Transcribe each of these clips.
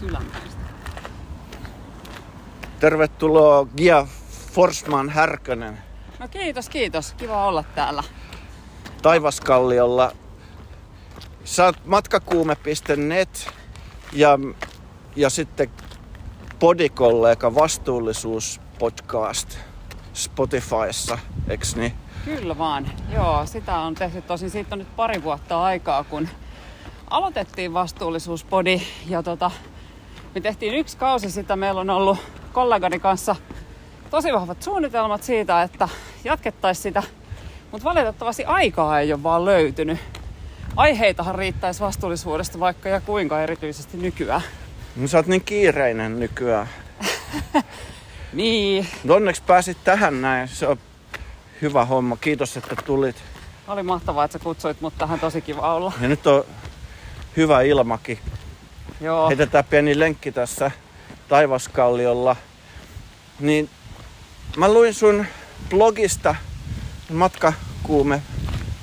Kylänmäestä. Tervetuloa Gia Forsman Härkönen No kiitos, kiitos. Kiva olla täällä. Taivaskalliolla. Sä oot matkakuume.net ja, ja sitten podikollega Vastuullisuus podcast Spotifyssa, eks niin? Kyllä vaan. Joo, sitä on tehty tosin. Siitä on nyt pari vuotta aikaa, kun aloitettiin vastuullisuuspodi. Ja tota, me tehtiin yksi kausi sitä. Meillä on ollut kollegani kanssa tosi vahvat suunnitelmat siitä, että jatkettaisiin sitä. Mutta valitettavasti aikaa ei ole vaan löytynyt. Aiheitahan riittäisi vastuullisuudesta vaikka ja kuinka erityisesti nykyään. No, sä oot niin kiireinen nykyään. Niin, onneksi pääsit tähän näin. Se on hyvä homma. Kiitos, että tulit. oli mahtavaa, että sä kutsuit mut tähän. Tosi kiva olla. Ja nyt on hyvä ilmakin. Joo, heitetään pieni lenkki tässä Taivaskalliolla. Niin mä luin sun blogista, matkakuume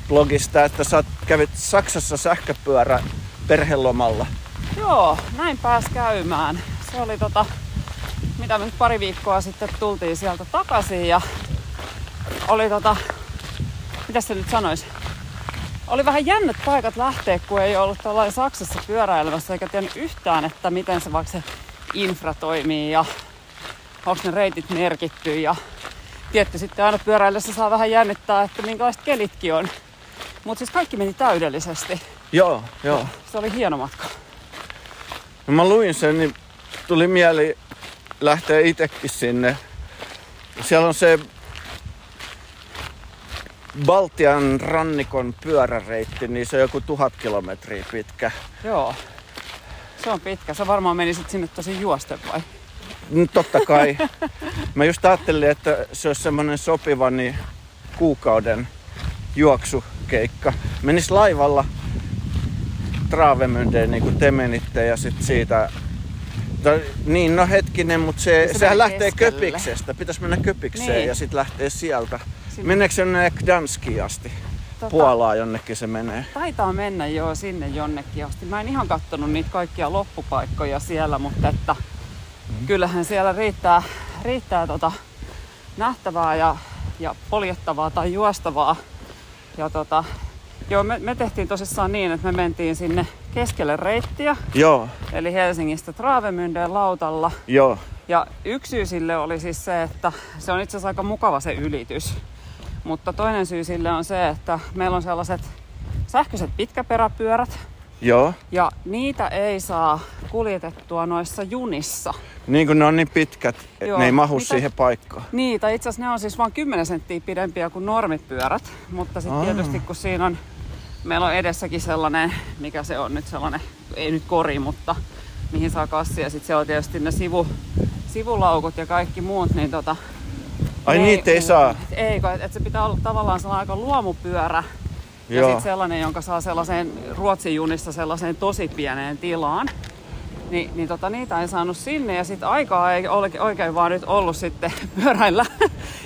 blogista, että sä kävit Saksassa sähköpyörä perhelomalla. joo, näin pääs käymään. Se oli tota, mitä me nyt pari viikkoa sitten tultiin sieltä takaisin ja oli tota, mitä se nyt sanois? Oli vähän jännät paikat lähteä, kun ei ollut tuolla Saksassa pyöräilemässä eikä tiennyt yhtään, että miten se vaikka se infra toimii ja onko ne reitit merkitty ja tietty sitten aina pyöräillessä saa vähän jännittää, että minkälaiset kelitkin on. Mutta siis kaikki meni täydellisesti. Joo, joo. Se oli hieno matka. No mä luin sen, niin tuli mieli lähteä itsekin sinne. Siellä on se Baltian rannikon pyöräreitti, niin se on joku tuhat kilometriä pitkä. Joo. Se on pitkä. Sä varmaan menisit sinne tosi juosten vai? No, totta kai. Mä just ajattelin, että se olisi semmoinen sopiva niin kuukauden juoksukeikka. Menis laivalla Travemyndeen niin kuin te menitte ja sitten siitä... No, niin, no hetkinen, mutta se, Se se sehän lähtee keskelle. Köpiksestä. Pitäisi mennä Köpikseen Niin. ja sitten lähtee sieltä. Sinne. Meneekö se jonne Gdanskiin asti? Tota, Puolaa jonnekin se menee. Taitaa mennä jo sinne jonnekin asti. Mä en ihan kattonut niitä kaikkia loppupaikkoja siellä, mutta että Mm-hmm. kyllähän siellä riittää, riittää tota nähtävää ja, ja poljettavaa tai juostavaa. Ja tota, joo, me, me tehtiin tosissaan niin, että me mentiin sinne keskelle reittiä, Joo, eli Helsingistä Travemyndeen lautalla. joo. Ja yksi syy sille oli siis se, että se on itse asiassa aika mukava se ylitys. Mutta toinen syy sille on se, että meillä on sellaiset sähköiset pitkäperäpyörät, Joo. ja niitä ei saa kuljetettua noissa junissa. Niin kuin ne on niin pitkät, että ne ei mahu Mitä- siihen paikkaan. Niin, tai itse asiassa ne on siis vain 10 senttiä pidempiä kuin normipyörät. Mutta sitten tietysti kun siinä on, meillä on edessäkin sellainen, mikä se on nyt sellainen, ei nyt kori, mutta mihin saa kassia. Ja sitten se on tietysti ne sivu, sivulaukut ja kaikki muut, niin tota, Ai niitä ei saa. Ei, että se pitää olla tavallaan sellainen aika luomupyörä. Ja Joo. sitten sellainen, jonka saa sellaiseen Ruotsin junissa sellaiseen tosi pieneen tilaan. Ni, niin tota, niitä ei saanut sinne ja sitten aikaa ei ole oikein vaan nyt ollut sitten pyöräillä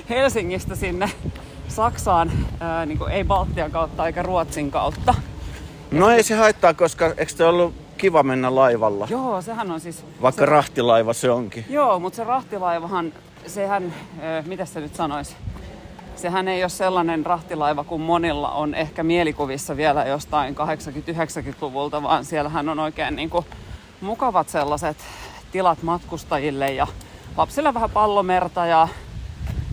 Helsingistä sinne Saksaan, ää, niin kuin ei Baltian kautta eikä Ruotsin kautta. No ei se haittaa, koska eikö te ollut kiva mennä laivalla? Joo, sehän on siis... Vaikka se, rahtilaiva se onkin. Joo, mutta se rahtilaivahan, sehän, ää, mitä se nyt sanoisi? Sehän ei ole sellainen rahtilaiva kuin monilla on ehkä mielikuvissa vielä jostain 80-90-luvulta, vaan siellähän on oikein niin kuin mukavat sellaiset tilat matkustajille ja lapsille vähän pallomerta ja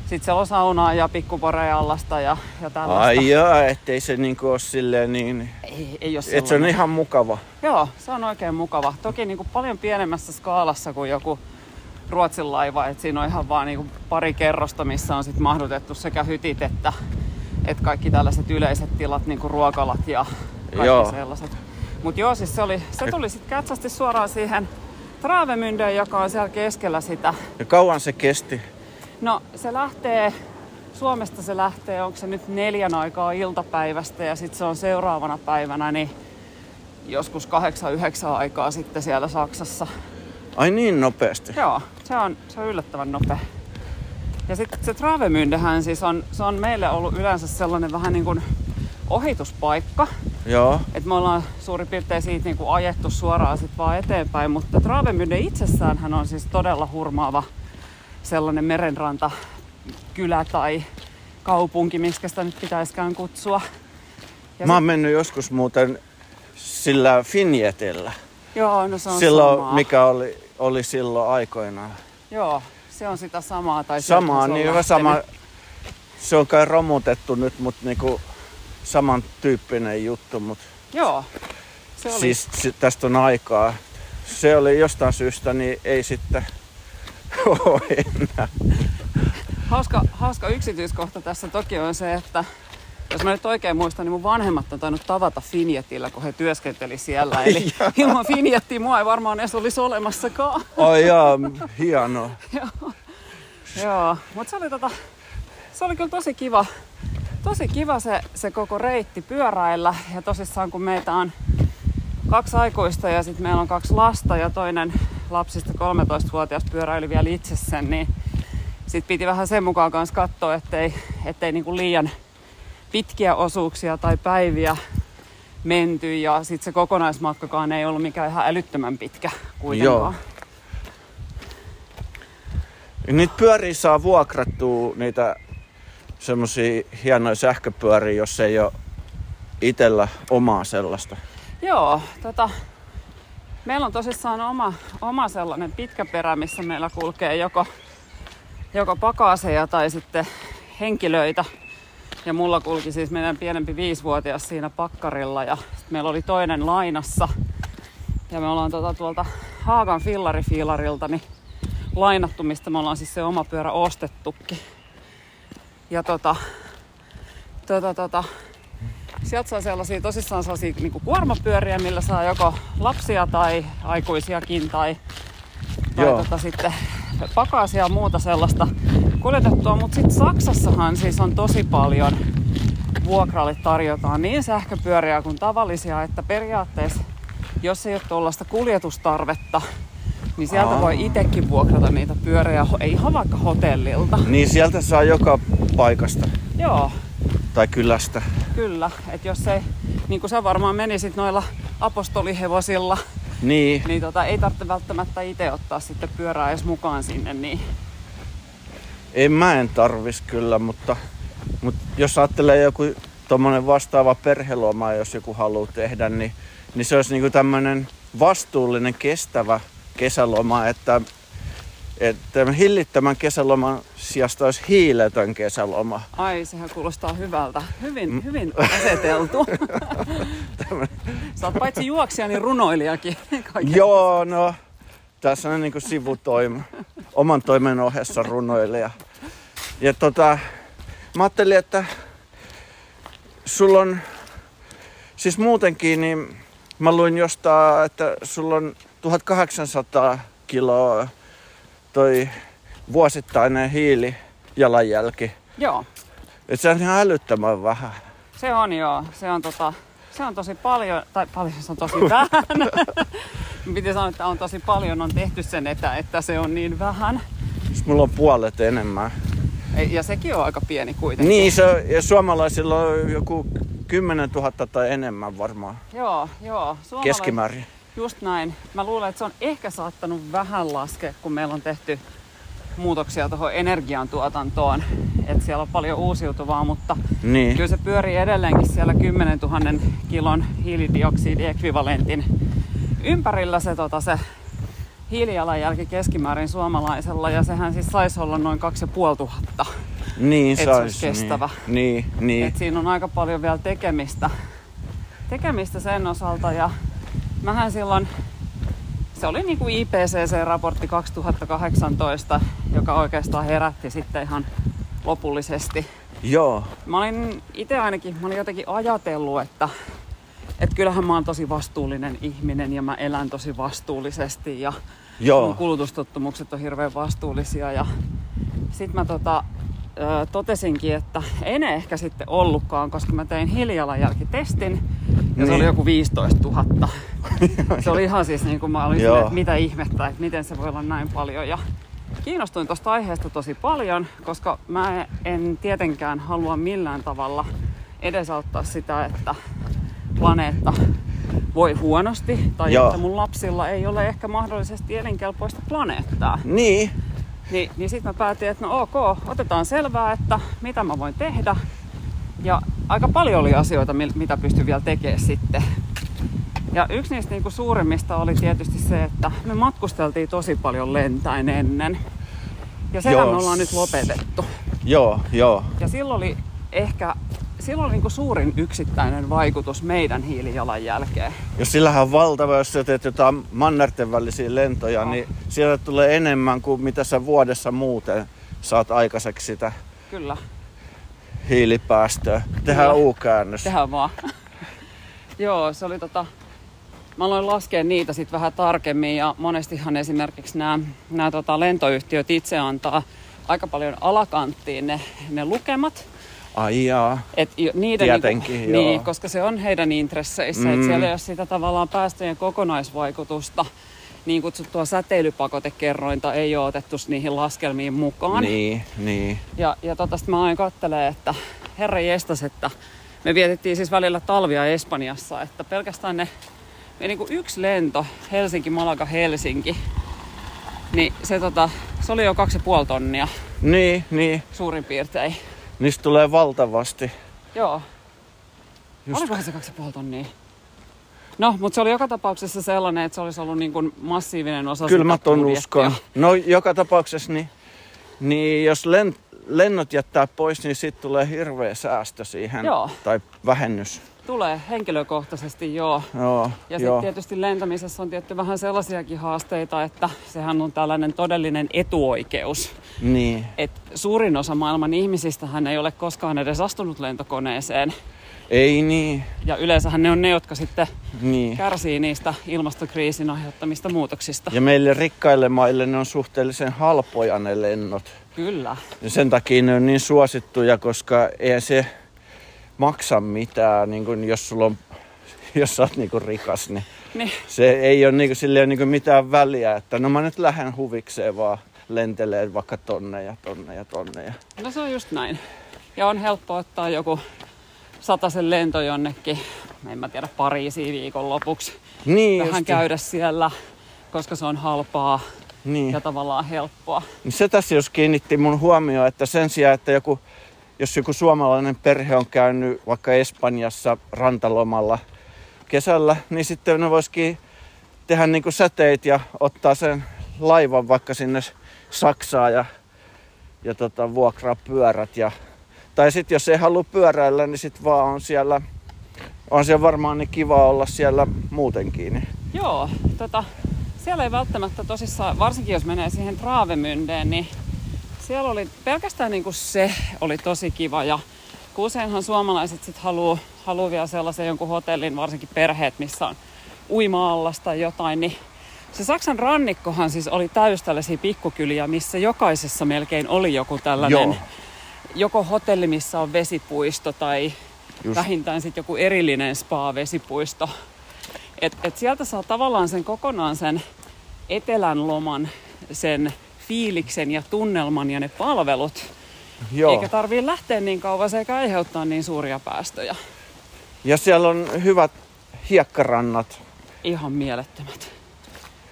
sitten siellä on saunaa ja pikkuporeallasta ja, ja tällaista. Ai jaa, ettei se niinku ole silleen niin... Ei, ei ole Et se on sellainen. ihan mukava. Joo, se on oikein mukava. Toki niin kuin paljon pienemmässä skaalassa kuin joku Ruotsin laiva, että siinä on ihan vaan niin kuin pari kerrosta, missä on sit mahdutettu sekä hytit että, että kaikki tällaiset yleiset tilat, niin kuin ruokalat ja kaikki Joo. joo. sellaiset. Mutta joo, siis se, oli, se tuli sitten katsasti suoraan siihen Travemyndeen, joka on siellä keskellä sitä. Ja kauan se kesti. No se lähtee, Suomesta se lähtee, onko se nyt neljän aikaa iltapäivästä ja sitten se on seuraavana päivänä, niin joskus kahdeksan, yhdeksän aikaa sitten siellä Saksassa. Ai niin nopeasti. Joo, se on, se on yllättävän nopea. Ja sitten se Travemündehän siis on, se on meille ollut yleensä sellainen vähän niin kuin ohituspaikka. Joo. Et me ollaan suurin piirtein siitä niin kuin ajettu suoraan sit vaan eteenpäin, mutta Travemünde itsessään hän on siis todella hurmaava sellainen merenranta kylä tai kaupunki, miksi sitä nyt pitäisikään kutsua. Ja Mä oon mennyt joskus muuten sillä Finjetillä. Joo, no se on silloin, samaa. mikä oli, oli silloin aikoinaan. Joo, se on sitä samaa. Tai Samaa, se on niin hyvä sama. Se on kai romutettu nyt, mutta niinku samantyyppinen juttu, mutta Joo, se oli. siis si- tästä on aikaa. Se oli jostain syystä, niin ei sitten ole enää. Hauska, hauska yksityiskohta tässä toki on se, että jos mä nyt oikein muistan, niin mun vanhemmat on tainnut tavata Finjetillä, kun he työskenteli siellä. Eli ilman Finjettiä mua ei varmaan edes olisi olemassakaan. Ai jaa, hienoa. Joo, mutta se oli, tota, se oli kyllä tosi kiva, tosi kiva se, se koko reitti pyöräillä. Ja tosissaan kun meitä on kaksi aikuista ja sitten meillä on kaksi lasta ja toinen lapsista 13-vuotias pyöräili vielä itse sen, niin sitten piti vähän sen mukaan kanssa katsoa, ettei, ettei niinku liian pitkiä osuuksia tai päiviä menty ja sitten se kokonaismatkakaan ei ollut mikään ihan älyttömän pitkä kuitenkaan. Joo. Niitä pyöriä saa vuokrattua, niitä semmosia hienoja sähköpyöriä, jos ei ole itellä omaa sellaista. Joo, tota, meillä on tosissaan oma, oma sellainen pitkä perä, missä meillä kulkee joko, joko pakaseja tai sitten henkilöitä. Ja mulla kulki siis meidän pienempi viisivuotias siinä pakkarilla ja sit meillä oli toinen lainassa. Ja me ollaan tota, tuolta Haagan fillarifiilarilta niin lainattu, mistä me ollaan siis se oma pyörä ostettukin. Ja tota, tota, tota, Sieltä saa sellaisia tosissaan sellaisia niin kuormapyöriä, millä saa joko lapsia tai aikuisiakin tai, tai Joo. tota, sitten pakasia ja muuta sellaista kuljetettua. Mutta sitten Saksassahan siis on tosi paljon vuokralle tarjotaan niin sähköpyöriä kuin tavallisia, että periaatteessa jos ei ole tuollaista kuljetustarvetta, niin sieltä Aa. voi itsekin vuokrata niitä pyöriä, ei ihan vaikka hotellilta. Niin sieltä saa joka paikasta Joo, tai kylästä. Kyllä, että jos ei, niin kuin sä varmaan menisit noilla apostolihevosilla, Niin, niin tota, ei tarvitse välttämättä itse ottaa sitten pyörää edes mukaan sinne, niin en mä en tarvis kyllä, mutta, mutta jos ajattelee joku tommonen vastaava perheloma, jos joku haluaa tehdä, niin, niin se olisi niinku tämmönen vastuullinen, kestävä kesäloma, että, että hillittömän kesäloman sijasta olisi hiiletön kesäloma. ai sehän kuulostaa hyvältä. Hyvin, hyvin aseteltu. Sä oot paitsi juoksija, niin runoilijakin. Kaiken. Joo, no tässä on niinku sivutoima. Oman toimen ohessa runoilija. Ja tota, mä ajattelin, että sulla on, siis muutenkin, niin mä luin jostain, että sulla on 1800 kiloa toi vuosittainen hiilijalanjälki. Joo, Et se on ihan älyttömän vähän. se on joo. Se on, tota, se on tosi paljon, tai paljon se on tosi vähän. Piti sanoa, että on tosi paljon on tehty sen etä, että se on niin vähän. Siis mulla on puolet enemmän. Ja sekin on aika pieni kuitenkin. Niin, se, on- ja suomalaisilla on joku 10 000 tai enemmän varmaan Joo, joo. Suomalais- keskimäärin. Just näin. Mä luulen, että se on ehkä saattanut vähän laskea, kun meillä on tehty muutoksia tuohon energiantuotantoon. Että siellä on paljon uusiutuvaa, mutta Niin. kyllä se pyörii edelleenkin siellä 10 000 kilon hiilidioksidiekvivalentin ympärillä se, tota, se hiilijalanjälki keskimäärin suomalaisella. Ja sehän siis saisi olla noin 2500. Niin Et se olisi kestävä. Niin, niin, niin. Et siinä on aika paljon vielä tekemistä, tekemistä sen osalta ja mähän silloin, se oli niin kuin IPCC-raportti 2018, joka oikeastaan herätti sitten ihan lopullisesti. Joo, Mä olin itse ainakin, mä olin jotenkin ajatellut, että, että kyllähän mä oon tosi vastuullinen ihminen ja mä elän tosi vastuullisesti ja joo. mun kulutustottumukset on hirveän vastuullisia ja sit mä tota, ö, totesinkin, että ei ne ehkä sitten ollutkaan, koska mä tein hiilijalanjälkitestin ja niin. se Niin. oli joku 15 000. se oli ihan siis niin kuin mä olin Joo. silleen, että mitä ihmettä, että miten se voi olla näin paljon ja kiinnostuin tuosta aiheesta tosi paljon, koska mä en tietenkään halua millään tavalla edesauttaa sitä, että planeetta voi huonosti tai Joo. että mun lapsilla ei ole ehkä mahdollisesti elinkelpoista planeettaa. Niin, Niin, niin sitten mä päätin, että no ok, otetaan selvää, että mitä mä voin tehdä. Ja aika paljon oli asioita, mitä pystyn vielä tekemään sitten. Ja yksi niistä niinku suurimmista oli tietysti se, että me matkusteltiin tosi paljon lentäen ennen. Ja sehän Joo. me ollaan nyt lopetettu. joo, joo. Ja silloin oli ehkä silloin oli niinku suurin yksittäinen vaikutus meidän hiilijalanjälkeen. Jos sillähän on valtava, jos sä teet jotain mannerten välisiä lentoja, Joo. niin sieltä tulee enemmän kuin mitä sä vuodessa muuten saat aikaiseksi sitä Kyllä, hiilipäästöä. Tehdään Kyllä. U-käännös. tehdään vaan. Joo, se oli tota... Mä aloin laskea niitä sitten vähän tarkemmin ja monestihan esimerkiksi nämä, nämä tota lentoyhtiöt itse antaa aika paljon alakanttiin ne, ne lukemat. Ai jaa. Et niiden Tietenkin, niinku, joo. Niin, koska se on heidän intresseissä. Mm. Et siellä ei ole sitä tavallaan päästöjen kokonaisvaikutusta, niin kutsuttua säteilypakotekerrointa ei ole otettu niihin laskelmiin mukaan. Niin, niin. Ja, ja tota sit mä aina kattelee, että herra jestas, että me vietettiin siis välillä talvia Espanjassa, että pelkästään ne, me niinku yksi lento Helsinki, Malaga, Helsinki, niin se, tota, se oli jo kaksi ja puoli tonnia Niin, niin. suurin piirtein. Niistä tulee valtavasti. Joo. Just- Olikohan se kaksi ja tonnia? No, mutta se oli joka tapauksessa sellainen, että se olisi ollut niin kuin massiivinen osa Kyllä mä sitä ton uskon. No joka tapauksessa, niin, niin jos len, lennot jättää pois, niin sitten tulee hirveä säästö siihen. Joo. Tai vähennys. Tulee henkilökohtaisesti, joo. Joo, Ja sitten tietysti lentämisessä on tietty vähän sellaisiakin haasteita, että sehän on tällainen todellinen etuoikeus. Niin, Et suurin osa maailman ihmisistähän ei ole koskaan edes astunut lentokoneeseen. ei niin. Ja yleensähän ne on ne, jotka sitten niin. kärsii niistä ilmastokriisin aiheuttamista muutoksista. Ja meille rikkaille maille ne on suhteellisen halpoja ne lennot. Kyllä. Ja sen takia ne on niin suosittuja, koska ei se maksa mitään, niin kun jos sulla on, jos sä oot niin rikas, niin Niin, se ei ole niin sille ei ole niin mitään väliä, että no mä nyt lähden huvikseen vaan lentelee vaikka tonne ja tonne ja tonne. Ja... no se on just näin. Ja on helppo ottaa joku sataisen lento jonnekin, en mä tiedä, Pariisiin viikonlopuksi. Niin, Vähän just, käydä siellä, koska se on halpaa niin. ja tavallaan helppoa. Niin se tässä jos kiinnitti mun huomioon, että sen sijaan, että joku, jos joku suomalainen perhe on käynyt vaikka Espanjassa rantalomalla kesällä, niin sitten ne voisikin tehdä niin kuin säteit ja ottaa sen laivan vaikka sinne Saksaan ja, ja tota, vuokraa pyörät. Ja, tai sitten jos ei halua pyöräillä, niin sitten vaan on siellä, on siellä varmaan niin kiva olla siellä muutenkin. Niin. Joo, tota, siellä ei välttämättä tosissaan, varsinkin jos menee siihen Traavemyndeen, niin siellä oli pelkästään niinku se oli tosi kiva ja kun useinhan suomalaiset sit haluu, haluu vielä sellaisen jonkun hotellin, varsinkin perheet, missä on uima-allas tai jotain, niin se Saksan rannikkohan siis oli täys tällaisia pikkukyliä, missä jokaisessa melkein oli joku tällainen, Joo. joko hotelli, missä on vesipuisto tai Just. vähintään sitten joku erillinen spa-vesipuisto. Et, et sieltä saa tavallaan sen kokonaan sen etelän loman, sen fiiliksen ja tunnelman ja ne palvelut. Joo. Eikä tarvii lähteä niin kauas eikä aiheuttaa niin suuria päästöjä. Ja siellä on hyvät hiekkarannat. Ihan mielettömät.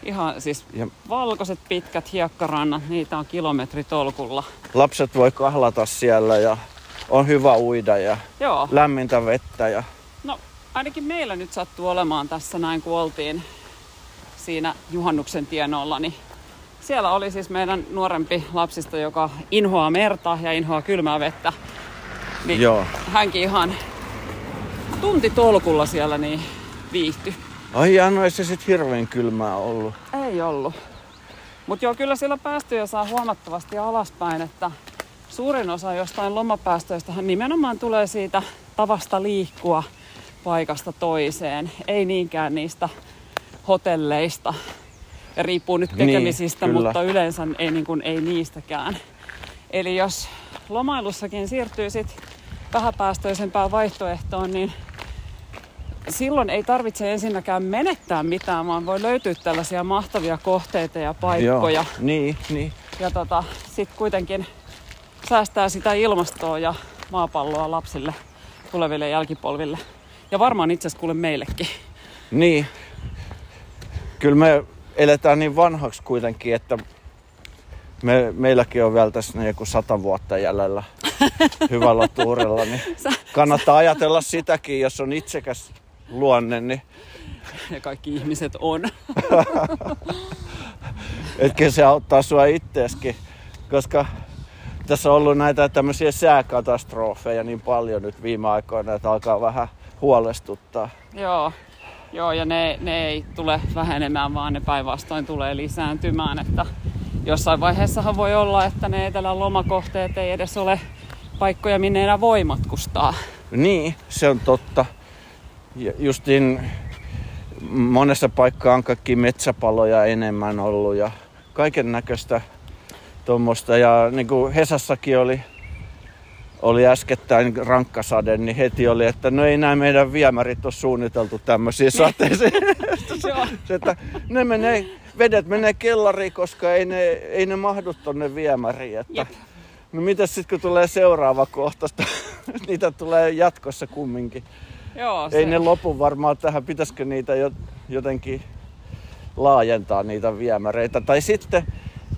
Ihan siis Ja valkoiset pitkät hiekkarannat, niitä on kilometritolkulla. lapset voi kahlata siellä ja on hyvä uida ja Joo, lämmintä vettä. Ja... no ainakin meillä nyt sattuu olemaan tässä näin, kun oltiin siinä juhannuksen tienoilla, niin siellä oli siis meidän nuorempi lapsista, joka inhoaa merta ja inhoaa kylmää vettä. Niin Joo. hänkin ihan tunti tolkulla siellä niin viihtyi. Ai jaa, no ei se sit hirveän kylmää ollut. Ei ollut. Mutta joo, kyllä sillä päästöjä saa huomattavasti alaspäin, että suurin osa jostain lomapäästöistähän nimenomaan tulee siitä tavasta liikkua paikasta toiseen, ei niinkään niistä hotelleista. Riippuu nyt Niin, tekemisistä, kyllä. mutta yleensä ei, niin kuin, ei niistäkään. Eli jos lomailussakin siirtyy sit vähäpäästöisempään vaihtoehtoon, niin silloin ei tarvitse ensinnäkään menettää mitään, vaan voi löytyä tällaisia mahtavia kohteita ja paikkoja. Joo. Niin, niin. Ja tota, sitten kuitenkin säästää sitä ilmastoa ja maapalloa lapsille, tuleville jälkipolville. Ja varmaan itse asiassa kuule meillekin. Niin. Kyllä me eletään niin vanhaksi kuitenkin, että me, meilläkin on vielä tässä joku sata vuotta jäljellä hyvällä tuurella, niin kannattaa ajatella sitäkin, jos on itsekäs luonne, niin Ja kaikki ihmiset on. etkä se auttaa sua itteeskin, koska tässä on ollut näitä tämmöisiä sääkatastrofeja niin paljon nyt viime aikoina, että alkaa vähän huolestuttaa. Joo. Joo, ja ne, ne ei tule vähenemään, vaan ne päinvastoin tulee lisääntymään. Että jossain vaiheessahan voi olla, että ne etelän lomakohteet ei edes ole paikkoja, minne enää voi matkustaa. Niin, se on totta. Ja justiin monessa paikkaa on kaikki metsäpaloja enemmän ollut ja kaiken näköistä tuommoista. Ja niin kuin Hesassakin oli, oli äskettäin rankkasade, niin heti oli, että no ei nämä meidän viemärit ole suunniteltu tämmöisiin sateisiin. Joo. Se, että ne menee, vedet menee kellariin, koska ei ne, ei ne mahdu tonne viemäriin. Että, Jep. no mitäs sitten kun tulee seuraava kohtaista? Niitä tulee jatkossa kumminkin. Joo, Ei ne lopu varmaan tähän. Pitäisikö niitä jo, jotenkin laajentaa niitä viemäreitä? Tai sitten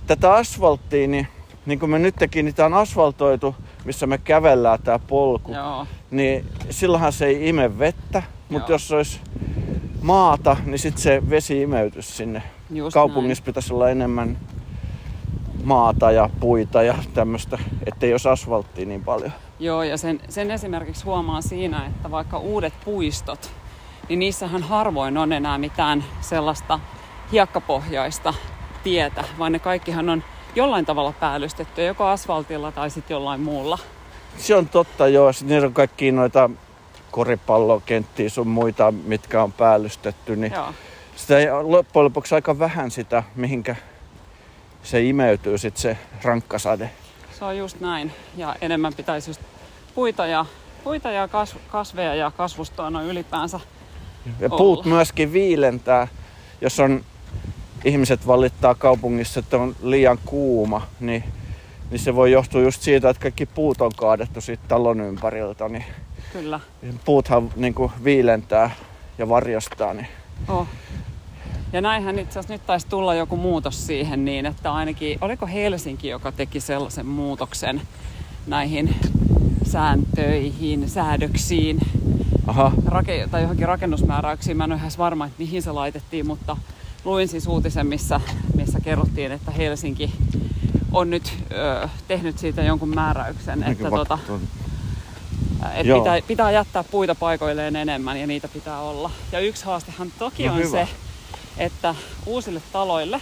tätä asfalttia, niin, niin kuin me nyt niin tää on asfaltoitu, missä me kävellään tää polku. Joo. Niin silloinhan se ei ime vettä, mutta Joo. jos olisi maata, niin sitten se vesi imeytyisi sinne. Just Kaupungissa pitäisi olla enemmän maata ja puita ja tämmöistä, ettei olisi asfalttia niin paljon. Joo, ja sen, sen esimerkiksi huomaa siinä, että vaikka uudet puistot, niin niissähän harvoin on enää mitään sellaista hiekkapohjaista tietä, vaan ne kaikkihan on jollain tavalla päällystetty, joko asfaltilla tai sitten jollain muulla. Se on totta, joo. Sitten niillä on kaikki noita koripallokenttiä sun muita, mitkä on päällystetty, niin Joo. sitä ei loppujen lopuksi aika vähän sitä, mihinkä se imeytyy sitten se rankkasade. Se on just näin. Ja enemmän pitäisi just puita ja, puita ja kas, kasveja ja kasvustoa noin ylipäänsä. Ja Olla. puut myöskin viilentää, jos on ihmiset valittaa kaupungissa, että on liian kuuma, niin, niin se voi johtua just siitä, että kaikki puut on kaadettu siitä talon ympäriltä, niin Kyllä. puuthan niin kuin viilentää ja varjostaa. Niin. Oh. Ja näinhän itse asiassa nyt taisi tulla joku muutos siihen niin, että ainakin, oliko Helsinki, joka teki sellaisen muutoksen näihin sääntöihin, säädöksiin Aha, rake- tai johonkin rakennusmääräyksiin. Mä en ole ihan varma, että mihin se laitettiin, mutta luin siis uutisen, missä, missä kerrottiin, että Helsinki on nyt ö, tehnyt siitä jonkun määräyksen, että Mäkin tota, et Joo. pitää, pitää jättää puita paikoilleen enemmän ja niitä pitää olla. Ja yksi haastehan toki No on hyvä. se, että uusille taloille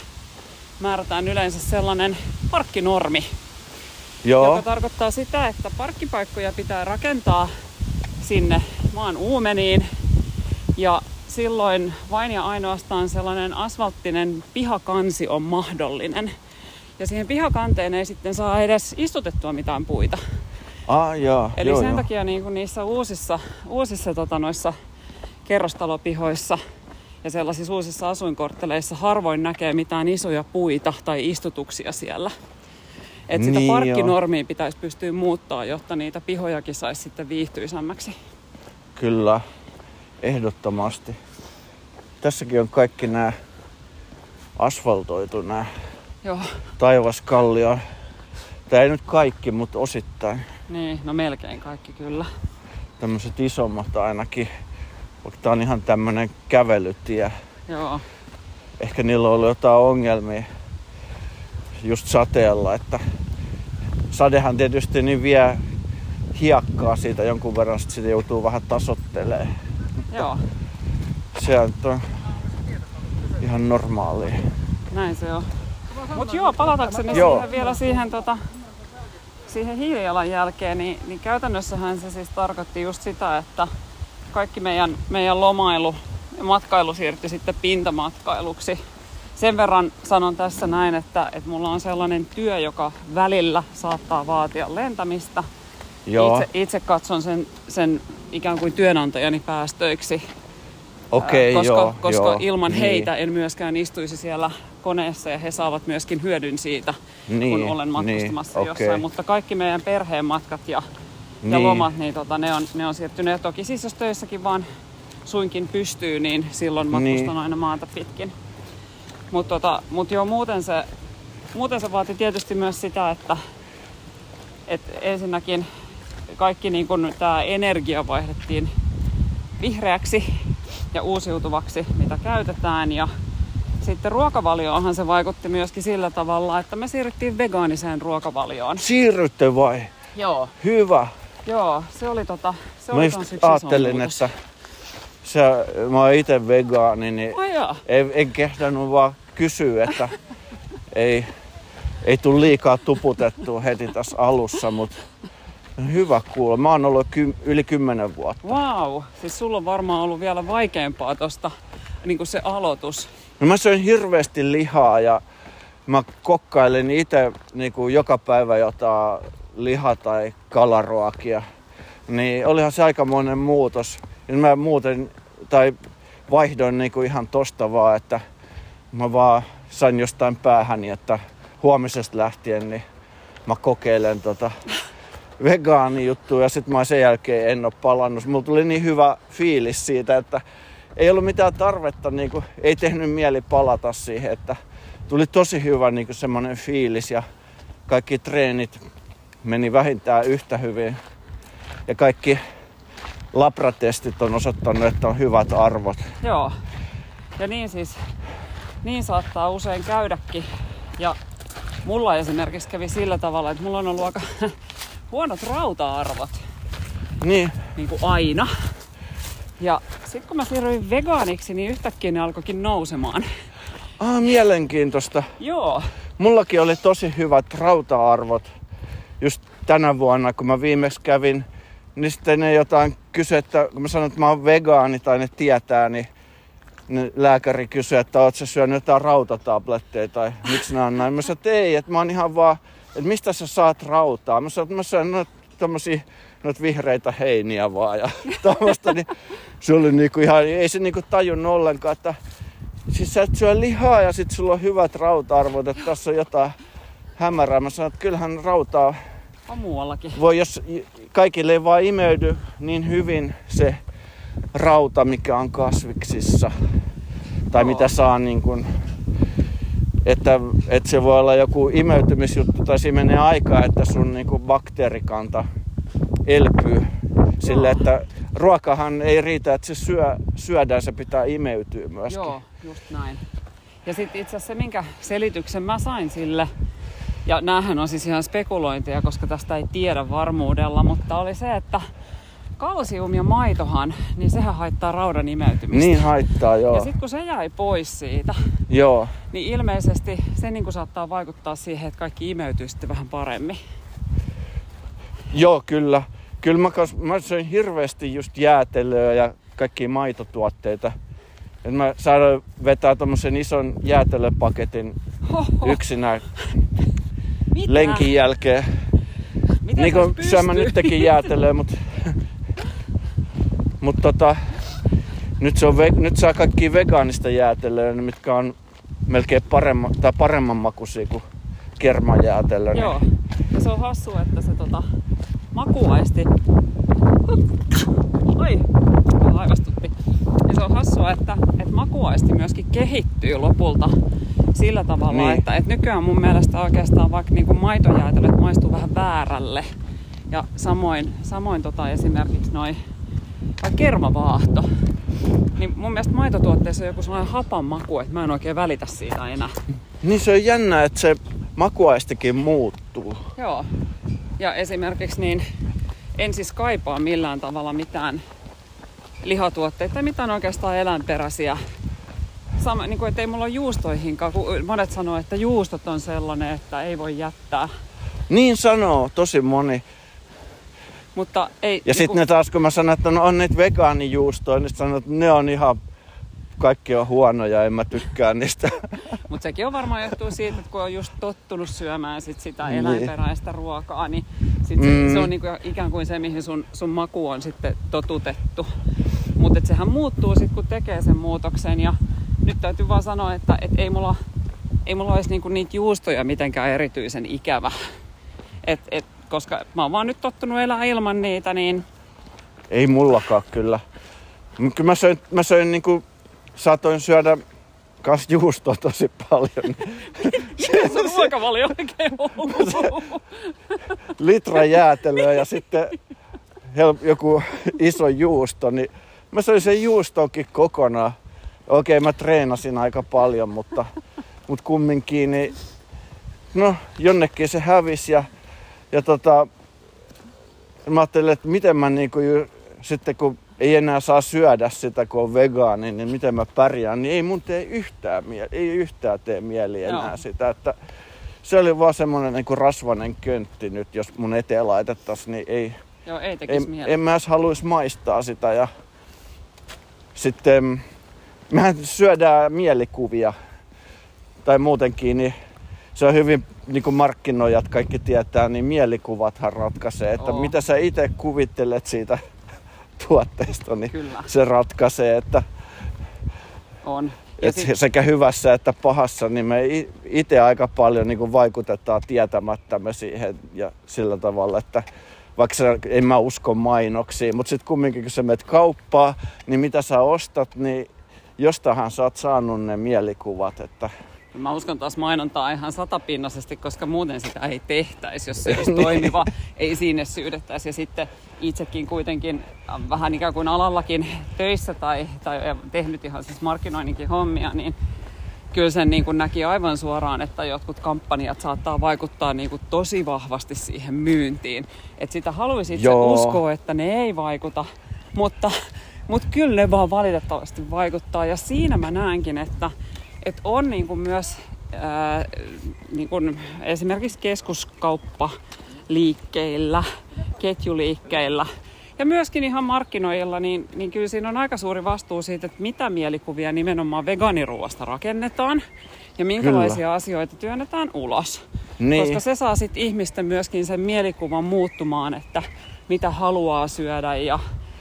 määrätään yleensä sellainen parkkinormi, Joo, joka tarkoittaa sitä, että parkkipaikkoja pitää rakentaa sinne maan uumeniin ja silloin vain ja ainoastaan sellainen asfalttinen pihakansi on mahdollinen. Ja siihen pihakanteen ei sitten saa edes istutettua mitään puita. ah, joo, Eli joo, sen joo. takia niin kuin niissä uusissa, uusissa tota, noissa kerrostalopihoissa ja sellaisissa uusissa asuinkortteleissa harvoin näkee mitään isoja puita tai istutuksia siellä. Et sitä Niin, parkkinormia pitäisi pystyä muuttaa, jotta niitä pihojakin saisi sitten viihtyisämmäksi. Kyllä, ehdottomasti. Tässäkin on kaikki nämä asfaltoitu nämä Joo, taivaskallio. Tää ei nyt kaikki, mutta osittain. niin, no melkein kaikki kyllä. Tämmöiset isommat ainakin. Vaikka tää on ihan tämmönen kävelytie. Joo, Ehkä niillä on ollut jotain ongelmia just sateella, että sadehan tietysti niin vie hiekkaa siitä jonkun verran, sit sitä joutuu vähän tasottelemaan. Joo, Se on ihan normaalia. näin se on. Mutta joo, palatakseni Joo. siihen vielä siihen, tota, siihen hiilijalanjälkeen, niin, niin käytännössähän se siis tarkoitti just sitä, että kaikki meidän, meidän lomailu ja matkailu siirtyi sitten pintamatkailuksi. Sen verran sanon tässä näin, että, että mulla on sellainen työ, joka välillä saattaa vaatia lentämistä. Joo, Itse, itse katson sen, sen ikään kuin työnantajani päästöiksi, okei, koska, joo, koska joo. ilman niin. heitä en myöskään istuisi siellä koneessa ja he saavat myöskin hyödyn siitä, Niin, kun olen matkustamassa niin, jossain. okei. Mutta kaikki meidän perheen matkat ja, ja Niin. lomat, niin tota, ne, on, ne on siirtynyt. Ja toki siis jos töissäkin vaan suinkin pystyy, niin silloin matkustan Niin. aina maata pitkin. Mutta tota, mut joo, muuten se, muuten se vaati tietysti myös sitä, että et ensinnäkin kaikki niin kun tämä energia vaihdettiin vihreäksi ja uusiutuvaksi, mitä käytetään. Ja sitten ruokavalioonhan se vaikutti myöskin sillä tavalla, että me siirryttiin vegaaniseen ruokavalioon. Siirrytte vai? Joo, Hyvä. joo, se oli tota, se Mä oli just ajattelin, että se, mä oon itse vegaani, niin jaa. en, en kehdannut vaan kysyä, että ei, ei tule liikaa tuputettua heti tässä alussa, mutta hyvä kuulla. Mä oon ollut ky, yli kymmenen vuotta. Wow, siis sulla on varmaan ollut vielä vaikeampaa tosta niin kuin se aloitus. No mä söin hirveästi lihaa ja mä kokkailen itse niin kuin joka päivä jotain liha- tai kalaruokia. Niin olihan se aikamoinen muutos. Ja mä muuten, tai vaihdoin niin kuin ihan tosta vaan, että mä vaan sain jostain päähäni, että huomisesta lähtien niin mä kokeilen tota vegaanijuttuja ja sitten mä sen jälkeen en ole palannut. Mulla tuli niin hyvä fiilis siitä, että ei ollut mitään tarvetta, niin kuin, ei tehnyt mieli palata siihen, että tuli tosi hyvä niin semmoinen fiilis ja kaikki treenit meni vähintään yhtä hyvin. Ja kaikki labratestit on osoittanut, että on hyvät arvot. Joo. Ja niin siis, niin saattaa usein käydäkin. Ja mulla esimerkiksi kävi sillä tavalla, että mulla on ollut aika huonot rauta-arvot, Niin, niin kuin aina. Ja sitten kun mä siirryin vegaaniksi, niin yhtäkkiä ne alkoikin nousemaan. ah, mielenkiintoista. Joo, Mullakin oli tosi hyvät rauta-arvot just tänä vuonna, kun mä viimeksi kävin. Niin sitten ne jotain kysyi, että kun mä sanoin, että mä oon vegaani tai ne tietää, niin ne lääkäri kysyi, että oot sä syönyt jotain rautatabletteja tai miksi nämä on näin. Mä sanoin, että ei, että mä oon ihan vaan, että mistä sä saat rautaa. Mä sanoin, että mä syön noita tommosia noita vihreitä heiniä vaan ja tommosta, niin se oli niinku ihan, ei se niinku tajunnut ollenkaan, että siis sä et syö lihaa ja sit sulla on hyvät rauta-arvot, että tässä on jotain hämärää. Mä sanoin, että kyllähän rautaa on muuallakin. voi, jos kaikille ei vaan imeydy niin hyvin se rauta, mikä on kasviksissa. Tai Joo. mitä saa niin kuin, että, että se voi olla joku imeytymisjuttu tai siinä menee aikaa, että sun niin kuin bakteerikanta elpyy. Sille, että ruokahan ei riitä, että se syö, syödään, se pitää imeytyä myöskin. Joo, just näin. Ja sitten itse asiassa se, minkä selityksen mä sain sille, ja näähän on siis ihan spekulointia, koska tästä ei tiedä varmuudella, mutta oli se, että kalsium ja maitohan, niin sehän haittaa raudan imeytymistä. Niin haittaa, joo. Ja sitten kun se jäi pois siitä, Joo. niin ilmeisesti se niin saattaa vaikuttaa siihen, että kaikki imeytyy sitten vähän paremmin. Joo, kyllä. Kyllä mä, kas, mä söin hirveästi just jäätelöä ja kaikkia maitotuotteita. Et mä saadaan vetää tommosen ison jäätelöpaketin Hoho, yksinään mitä? lenkin jälkeen. Miten Niin kuin syömä nytkin jäätelöä, mutta mut tota, nyt, se on ve, nyt saa kaikki vegaanista jäätelöä, mitkä on melkein paremma, tai paremman makuisia kuin kermajäätelö. niin- Joo. Ja se on hassu, että se tota, makuaisti... Oi, aivastutti. Ja se on hassua, että, että makuaisti myöskin kehittyy lopulta sillä tavalla, Niin. että, että nykyään mun mielestä oikeastaan vaikka niin maitojäätelöt maistuu vähän väärälle. Ja samoin, samoin tota esimerkiksi noin vaikka kermavaahto. Niin mun mielestä maitotuotteissa on joku sellainen hapan maku, että mä en oikein välitä siitä enää. Niin se on jännä, että se makuaistikin muuttuu. Joo. Ja esimerkiksi niin en siis kaipaa millään tavalla mitään lihatuotteita tai mitään oikeastaan eläinperäisiä. Sama, niin kuin, että ei mulla ole juustoihinkaan, kun monet sanoo, että juustot on sellainen, että ei voi jättää. Niin sanoo tosi moni. Mutta ei, Ja sitten ne taas, kun mä sanon, että no on niitä vegaanijuustoja, niin sanoo, että ne on ihan, kaikki on huonoja, en mä tykkää niistä. Mutta sekin on varmaan johtuu siitä, että kun on just tottunut syömään sit sitä Niin. eläinperäistä ruokaa, niin sit se, Mm. se on niinku ikään kuin se, mihin sun, sun maku on sitten totutettu. Mutta sehän muuttuu sitten, kun tekee sen muutoksen. Ja nyt täytyy vaan sanoa, että et ei mulla, ei mulla olisi niinku niitä juustoja mitenkään erityisen ikävä. Et, et, koska mä oon vaan nyt tottunut elää ilman niitä, niin Ei mullakaan kyllä. Kyllä mä söin, mä söin niinku, saatoin syödä kas juustoa tosi paljon. mikä sun ruokavalio oikein on? Litra jäätelöä ja sitten joku iso juusto, niin mä söin sen juustonkin kokonaan. Okei, mä treenasin aika paljon, mutta, mutta kumminkin, niin no jonnekin se hävisi ja, ja tota, mä ajattelin, että miten mä niinku, sitten kun ei enää saa syödä sitä, kun on vegaani, niin miten mä pärjään, niin ei mun tee yhtään, mie- ei yhtään tee mieli enää Joo. sitä, että se oli vaan semmonen niinku rasvanen köntti nyt, jos mun eteen laitettaisiin, niin ei, Joo, ei tekisi en, mieli. en mä edes haluaisi maistaa sitä ja sitten mehän syödään mielikuvia tai muutenkin, niin se on hyvin, niin kuin markkinoijat kaikki tietää, niin mielikuvathan ratkaisee, että Oo. mitä sä itse kuvittelet siitä tuotteesta, niin Kyllä, se ratkaisee, että on. Ja et sit, sekä hyvässä että pahassa, niin me itse aika paljon niin kuin vaikutetaan tietämättämme siihen ja sillä tavalla, että vaikka sä, en mä usko mainoksiin, mutta sitten kumminkin kun sä menet kauppaa, niin mitä sä ostat, niin jostahan sä oot saanut ne mielikuvat, että mä uskon taas mainontaa ihan satapinnaisesti, koska muuten sitä ei tehtäisi, jos se olisi toimiva, ei sinne syydettäisi. Ja sitten itsekin kuitenkin äh, vähän ikään kuin alallakin töissä tai, tai tehnyt ihan siis markkinoinninkin hommia, niin kyllä sen niin kuin näki aivan suoraan, että jotkut kampanjat saattaa vaikuttaa niin kuin tosi vahvasti siihen myyntiin. Että sitä haluaisi itse Joo. uskoa, että ne ei vaikuta, mutta, mutta kyllä ne vaan valitettavasti vaikuttaa. Ja siinä mä näenkin, että, että on niin kuin myös ää, niin kuin esimerkiksi keskuskauppaliikkeillä, ketjuliikkeillä ja myöskin ihan markkinoilla, niin, niin kyllä siinä on aika suuri vastuu siitä, että mitä mielikuvia nimenomaan vegaaniruoasta rakennetaan ja minkälaisia Kyllä. asioita työnnetään ulos. Niin. Koska se saa sitten ihmisten myöskin sen mielikuvan muuttumaan, että mitä haluaa syödä ja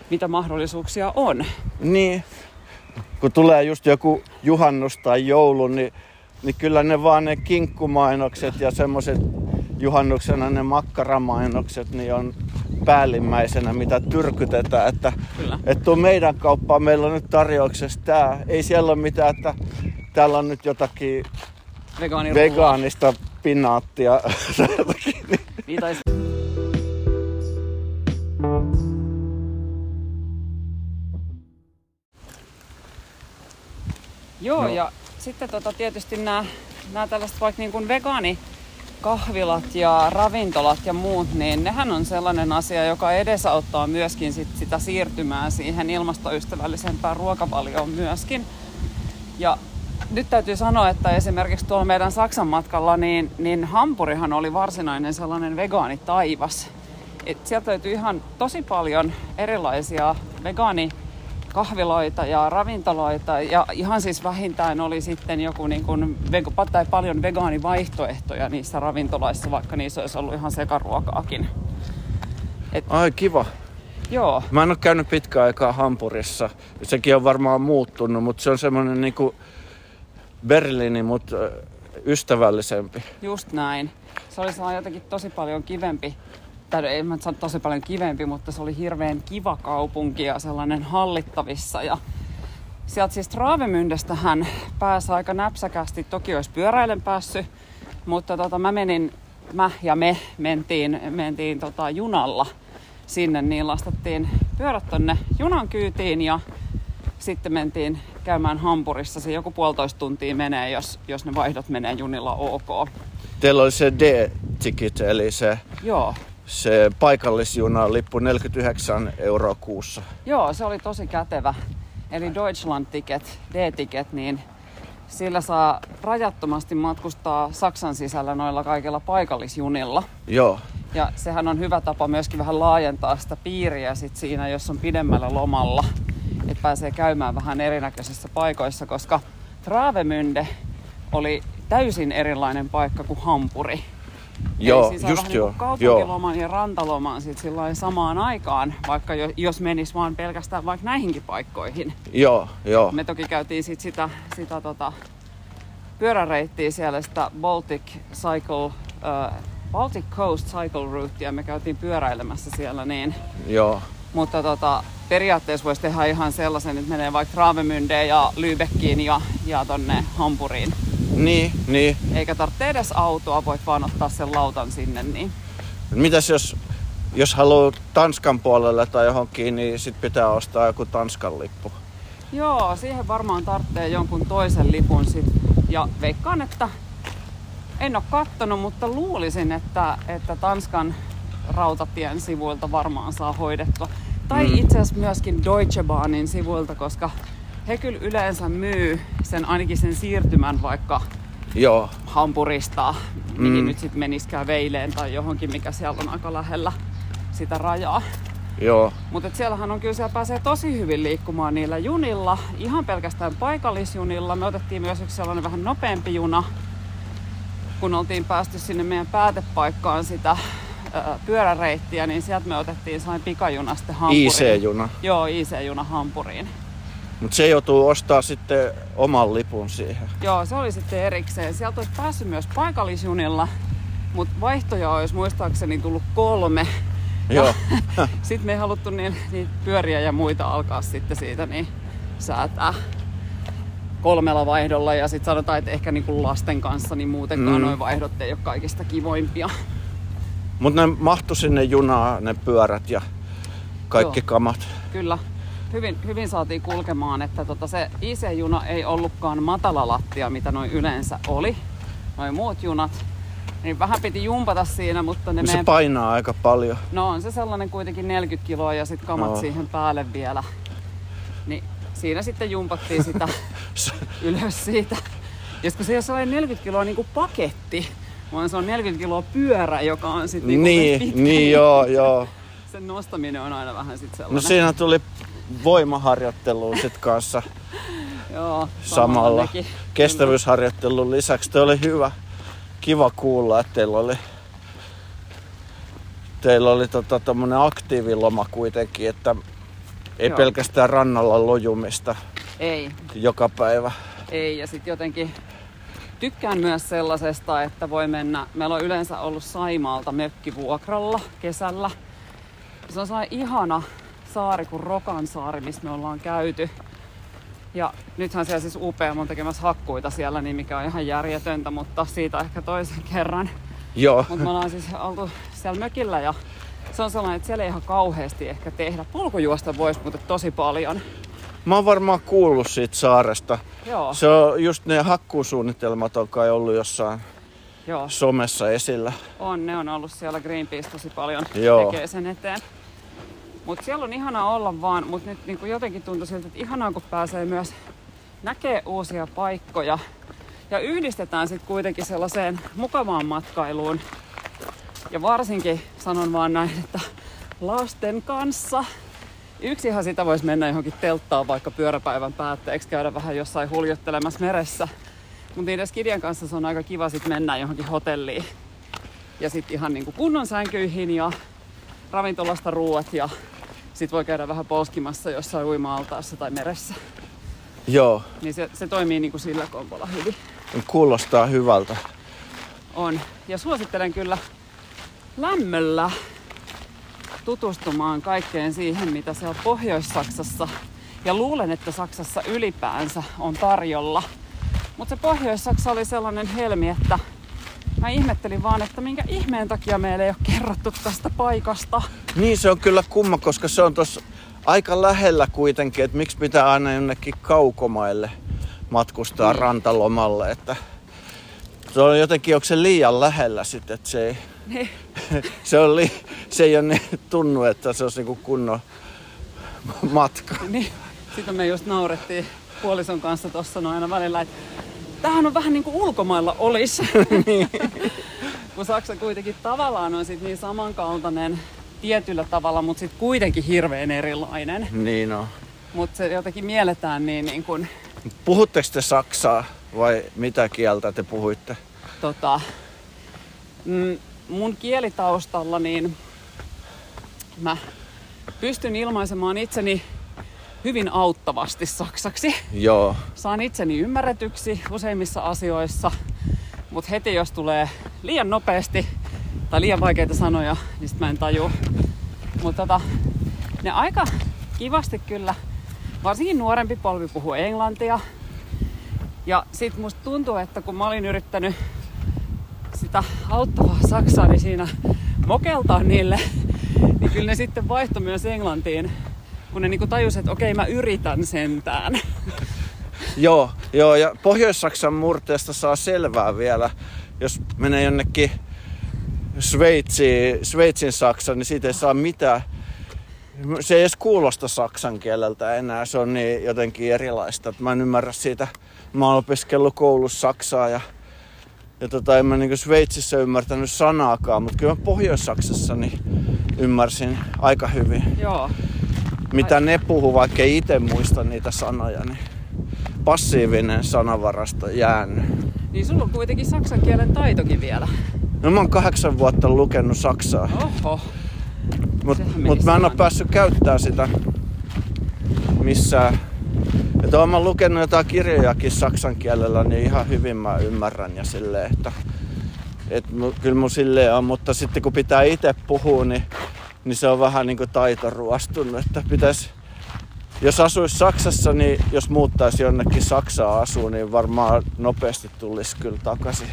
mitä mahdollisuuksia on. Niin, kun tulee just joku juhannus tai joulu, niin, niin kyllä ne vaan ne kinkkumainokset ja semmoiset juhannuksena ne makkaramainokset niin on päällimmäisenä, mitä tyrkytetään. Että, Kyllä. että tuo meidän kauppaan meillä on nyt tarjouksessa tää. Ei siellä ole mitään, että täällä on nyt jotakin vegaanista pinaattia. Niin, tai Joo, No. ja sitten tota, tietysti nämä, nämä tällaiset vaikka niin kuin vegaanikahvilat ja ravintolat ja muut, niin nehän on sellainen asia, joka edesauttaa myöskin sit sitä siirtymää siihen ilmastoystävällisempään ruokavalioon myöskin. Ja nyt täytyy sanoa, että esimerkiksi tuolla meidän Saksan matkalla, niin, niin Hampurihan oli varsinainen sellainen vegaanitaivas. Et sieltä löytyi ihan tosi paljon erilaisia vegaanikahviloita ja ravintoloita ja ihan siis vähintään oli sitten joku niin kuin, tai paljon vegaanivaihtoehtoja niissä ravintoloissa, vaikka niissä olisi ollut ihan sekaruokaakin. Ai kiva. Joo, Mä en ole käynyt pitkään aikaa Hampurissa. Sekin on varmaan muuttunut, mutta se on semmoinen niinku Berliini, mutta ystävällisempi. Just näin. Se oli jotenkin tosi paljon kivempi, tai ei mä sano tosi paljon kivempi, mutta se oli hirveän kiva kaupunki ja sellainen hallittavissa. Ja sieltä siis Travemündestähän pääsi aika näpsäkästi, toki olisi pyöräilen päässyt, mutta tota, mä menin, mä ja me mentiin, mentiin tota, junalla sinne, niin lastattiin pyörät tonne junan kyytiin ja sitten mentiin käymään Hampurissa. Se joku puolitoista tuntia menee, jos, jos ne vaihdot menee junilla ok. Teillä oli se D-ticket, eli se, Joo, se paikallisjuna lippu 49 euroa kuussa. Joo, se oli tosi kätevä. Eli Deutschland Ticket, D-ticket, niin sillä saa rajattomasti matkustaa Saksan sisällä noilla kaikilla paikallisjunilla. Joo, Ja sehän on hyvä tapa myöskin vähän laajentaa sitä piiriä sit siinä, jos on pidemmällä lomalla. Että pääsee käymään vähän erinäköisissä paikoissa, koska Travemünde oli täysin erilainen paikka kuin Hampuri. Joo, Eli siis just vähän joo, Niin kaupunkiloman ja rantaloman sit samaan aikaan, vaikka jo, jos menis vaan pelkästään vaikka näihinkin paikkoihin. joo, joo. Me toki käytiin sit sitä, sitä tota, pyöräreittiä siellä, sitä Baltic Cycle äh, Baltic Coast Cycle Route ja me käytiin pyöräilemässä siellä niin. Joo. Mutta tota, periaatteessa voisi tehdä ihan sellaisen, että menee vaikka Travemündeen ja Lübeckiin ja, ja tonne Hampuriin. Niin, niin. Eikä tarvitse edes autoa, voit vaan ottaa sen lautan sinne. Niin. Mitäs jos, jos haluaa Tanskan puolelle tai johonkin, niin sit pitää ostaa joku Tanskan lippu. Joo, siihen varmaan tarvitsee jonkun toisen lipun sit. Ja veikkaan, että en ole kattonut, mutta luulisin, että, että Tanskan rautatien sivuilta varmaan saa hoidettua. Tai mm. itse asiassa myöskin Deutsche Bahnin sivuilta, koska he kyllä yleensä myy sen ainakin sen siirtymän vaikka Joo. Hampurista, mihin mm. nyt sitten meniskään Veileen tai johonkin, mikä siellä on aika lähellä sitä rajaa. Joo. Mutta siellähän on kyllä, siellä pääsee tosi hyvin liikkumaan niillä junilla, ihan pelkästään paikallisjunilla. Me otettiin myös yksi sellainen vähän nopeampi juna, kun oltiin päästy sinne meidän päätepaikkaan sitä ö, pyöräreittiä, niin sieltä me otettiin sain pikajuna sitten Hampuriin. IC-juna. Joo, IC-juna Hampuriin. Mutta se joutuu ostaa sitten oman lipun siihen. Joo, se oli sitten erikseen. Sieltä olisi päässyt myös paikallisjunilla, mutta vaihtoja olisi muistaakseni tullut kolme. Joo. sitten me ei haluttu niin, niitä pyöriä ja muita alkaa sitten siitä niin säätää kolmella vaihdolla ja sitten sanotaan, että ehkä niin kuin lasten kanssa niin muutenkaan mm. noin vaihdot ei ole kaikista kivoimpia. Mutta ne mahtu sinne junaan, ne pyörät ja kaikki Joo. kamat. Kyllä. Hyvin, hyvin saatiin kulkemaan, että tota se IC-juna ei ollutkaan matala lattia, mitä noin yleensä oli. Noin muut junat. Niin vähän piti jumpata siinä, mutta ne Se meidän... painaa aika paljon. No on se sellainen kuitenkin 40 kiloa ja sitten kamat Joo. siihen päälle vielä. Niin siinä sitten jumpattiin sitä ylös siitä. Ja kun se ei ole sellainen 40 kiloa niin kuin paketti, vaan se on 40 kiloa pyörä, joka on sitten niin, Niin, pitkä, niin joo, joo. Sen nostaminen on aina vähän sitten No sellainen. siinä tuli voimaharjoittelua sit kanssa Joo, samalla. Kestävyysharjoittelun lisäksi. Toi oli hyvä, kiva kuulla, että teillä oli, teillä oli tota, tommonen aktiiviloma kuitenkin, että ei Joo. pelkästään rannalla lojumista Ei, joka päivä. ei. Ja sitten jotenkin tykkään myös sellaisesta, että voi mennä. Meillä on yleensä ollut Saimaalta mökkivuokralla kesällä. Se on sellainen ihana saari kuin Rokansaari, missä me ollaan käyty. Ja nythän siellä siis UP on tekemässä hakkuita siellä, niin mikä on ihan järjetöntä, mutta siitä ehkä toisen kerran. Joo, Mutta me ollaan siis oltu siellä mökillä ja se on sellainen, että siellä ei ihan kauheasti ehkä tehdä. Polkujuosta voisi mutta tosi paljon. mä oon varmaan kuullut siitä saaresta. Joo, Se on just ne hakkuusuunnitelmat on kai ollut jossain joo. somessa esillä. On, ne on ollut siellä Greenpeace tosi paljon Joo. tekee sen eteen. Mutta siellä on ihana olla vaan, mutta nyt niinku jotenkin tuntuu siltä, että ihanaa kun pääsee myös näkee uusia paikkoja. Ja yhdistetään sitten kuitenkin sellaiseen mukavaan matkailuun. Ja varsinkin sanon vaan näin, että lasten kanssa. Yksihan sitä voisi mennä johonkin telttaan vaikka pyöräpäivän päätteeksi, käydä vähän jossain huljottelemassa meressä. Mutta niiden skidien kanssa se on aika kiva sitten mennä johonkin hotelliin. Ja sitten ihan niinku kunnon sänkyihin ja ravintolasta ruuat ja sit voi käydä vähän polskimassa jossain uima-altaassa tai meressä. Joo, Niin se, se toimii niinku sillä kompolla hyvin. kuulostaa hyvältä. On. Ja suosittelen kyllä lämmöllä tutustumaan kaikkeen siihen, mitä siellä Pohjois-Saksassa ja luulen, että Saksassa ylipäänsä on tarjolla. Mutta se Pohjois-Saksa oli sellainen helmi, että mä ihmettelin vaan, että minkä ihmeen takia meille ei ole kerrottu tästä paikasta. Niin se on kyllä kumma, koska se on tuossa aika lähellä kuitenkin, että miksi pitää aina jonnekin kaukomaille matkustaa Niin. rantalomalle, että se on jotenkin, onko se liian lähellä sitten, että se ei, Niin. se, on li, se ei ole niin tunnu, että se olisi niinku kunnon matka. Niin. Sitten me just naurettiin puolison kanssa tuossa noin aina välillä, että tämähän on vähän niin kuin ulkomailla olisi. Kun Saksa kuitenkin tavallaan on sit niin samankaltainen tietyllä tavalla, mutta sitten kuitenkin hirveän erilainen. Niin on. Mutta se jotenkin mielletään niin, niin kuin, Puhutteko te saksaa vai mitä kieltä te puhuitte? tota, mm, mun kielitaustalla niin mä pystyn ilmaisemaan itseni hyvin auttavasti saksaksi. Joo, Saan itseni ymmärretyksi useimmissa asioissa, mutta heti jos tulee liian nopeasti tai liian vaikeita sanoja, niin sit mä en taju. Mutta tota, ne aika kivasti kyllä, varsinkin nuorempi polvi puhuu englantia. Ja sit musta tuntuu, että kun mä olin yrittänyt sitä auttavaa saksaa, niin siinä mokeltaa niille, niin kyllä ne sitten vaihto myös englantiin, kun ne niinku tajusivat, että okei mä yritän sentään. Joo, joo, ja Pohjois-Saksan murteesta saa selvää vielä, jos menee jonnekin Sveitsiin, Sveitsin Saksan, niin siitä ei saa mitään. Se ei edes kuulosta saksan kieleltä enää, se on niin jotenkin erilaista, mä en ymmärrä siitä. Mä oon opiskellut koulussa saksaa ja, ja tota, en mä niin Sveitsissä ymmärtänyt sanaakaan, mutta kyllä Pohjois-Saksassa niin ymmärsin aika hyvin. Joo. Mitä ne puhuu, vaikka ei itse muista niitä sanoja, niin passiivinen sanavarasto jäänyt. Niin sulla on kuitenkin saksan kielen taitokin vielä. No mä oon kahdeksan vuotta lukenut saksaa. Oho. Mutta mut mä en ole päässyt käyttämään sitä missään. Että oon mä lukenut jotain kirjojakin saksan kielellä, niin ihan hyvin mä ymmärrän ja silleen, että et, kyllä mun silleen on, mutta sitten kun pitää itse puhua, niin, niin se on vähän niin kuin taitoruostunut, että pitäisi jos asuisi Saksassa, niin jos muuttaisi jonnekin Saksaa asuun, niin varmaan nopeasti tulisi kyllä takaisin.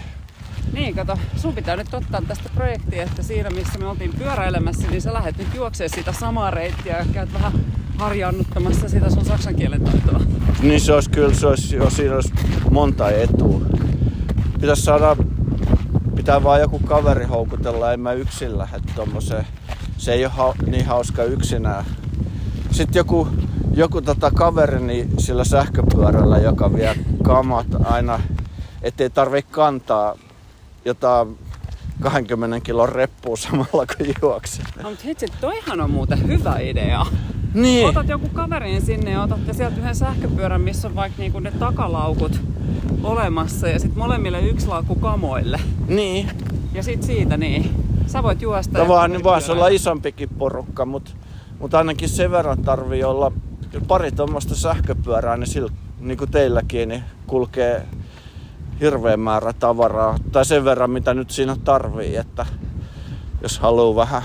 Niin, kato, sun pitää nyt ottaa tästä projektia, että siinä missä me oltiin pyöräilemässä, niin sä lähdet nyt juoksemaan sitä samaa reittiä ja käyt vähän harjaannuttamassa sitä sun saksan kielen taitoa. Niin se olisi kyllä, se olisi, jo, siinä olisi monta etua. Pitäisi saada, pitää vaan joku kaveri houkutella, en mä yksin lähde tommoseen. Se ei ole ha, niin hauska yksinään. Sitten joku, joku tota kaverini sillä sähköpyörällä, joka vie kamat aina, ettei tarvi kantaa jotain 20 kilon reppua samalla kun juoksee. No mutta hitsi, toihan on muuten hyvä idea. Niin. Otat joku kaverin sinne ja otatte sieltä yhden sähköpyörän, missä on vaikka niinku ne takalaukut olemassa ja sitten molemmille yksi laukku kamoille. Niin. Ja sit siitä niin. Sä voit juosta. No vaan, niin voisi olla isompikin porukka, mutta mut ainakin sen verran tarvii olla pari tuommoista sähköpyörää, niin, sillä, niin kuin teilläkin, niin kulkee hirveän määrä tavaraa. Tai sen verran, mitä nyt siinä tarvii, että jos haluaa vähän,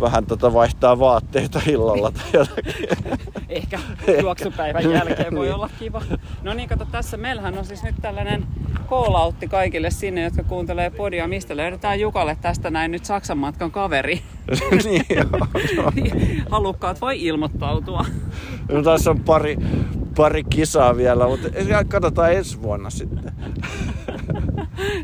vähän tota vaihtaa vaatteita illalla tai jotakin. Ehkä juoksupäivän jälkeen voi olla kiva. No niin, kato tässä. Meillähän on siis nyt tällainen call kaikille sinne, jotka kuuntelee podia, mistä löydetään Jukalle tästä näin nyt Saksan matkan kaveri. niin, joo, joo. Halukkaat voi ilmoittautua. No, tässä on pari, pari kisaa vielä, mutta katsotaan ensi vuonna sitten.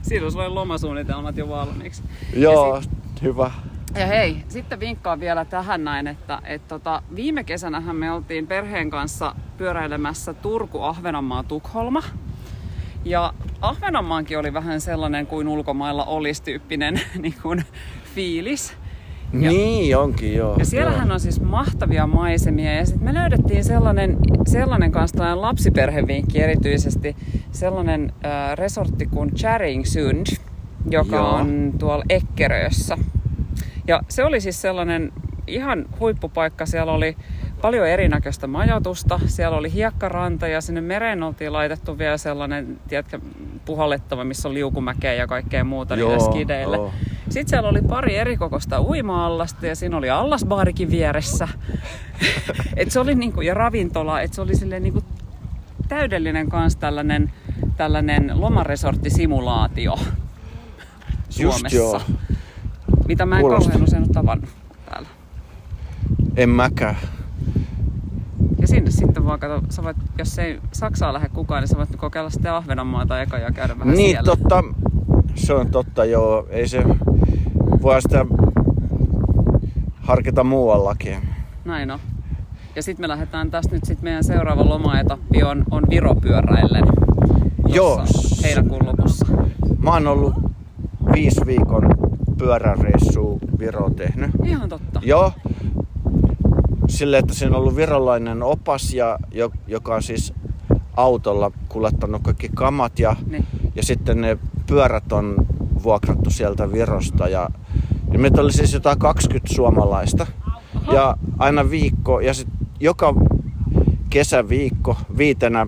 Siinä olisi lomasuunnitelmat jo valmiiksi. Joo, sit, hyvä. Ja hei, sitten vinkkaan vielä tähän näin, että et tota, viime kesänähän me oltiin perheen kanssa pyöräilemässä Turku, Ahvenanmaa, Tukholma. Ja Ahvenanmaankin oli vähän sellainen kuin ulkomailla olisi tyyppinen niin kuin, fiilis. Ja, niin onkin, joo. Ja siellähän joo. on siis mahtavia maisemia. Ja sitten me löydettiin sellainen, sellainen kanssa tällainen lapsiperhevinkki erityisesti, sellainen äh, resortti kuin Charing Sund, joka joo. on tuolla Ekkerössä. Ja se oli siis sellainen ihan huippupaikka. Siellä oli paljon erinäköistä majoitusta. Siellä oli hiekkaranta ja sinne mereen oltiin laitettu vielä sellainen, tiedätkö, puhallettava, missä on liukumäkeä ja kaikkea muuta Joo, niille skideille. Oh. Sitten siellä oli pari erikokoista uima-allasta ja siinä oli allasbaarikin vieressä. et se oli niinku, ja ravintola, että se oli silleen niinku täydellinen kans tällainen, tällainen lomaresorttisimulaatio Suomessa. Just joo. Mitä mä en Kuulosti. kauhean usein ole tavannut täällä. En mäkään. Ja sinne sitten vaan kato, sä voit, jos ei Saksaa lähde kukaan, niin sä voit kokeilla sitten Ahvenanmaata eka ja käydä vähän niin, siellä. totta. Se on totta, joo. Ei se voi sitä harkita muuallakin. Näin on. Ja sitten me lähdetään tästä nyt sitten meidän seuraava lomaetappi on, on Viropyöräillen. Joo. Heinäkuun lopussa. Mä oon ollut viisi viikon pyöräreissua Viro tehnyt. Ihan totta. Joo. Sille, että siinä on ollut virolainen opas, ja, joka on siis autolla kuljettanut kaikki kamat ja, niin. ja sitten ne pyörät on vuokrattu sieltä Virosta ja, ja meitä oli siis jotain 20 suomalaista Aha. ja aina viikko ja sitten joka kesäviikko viitenä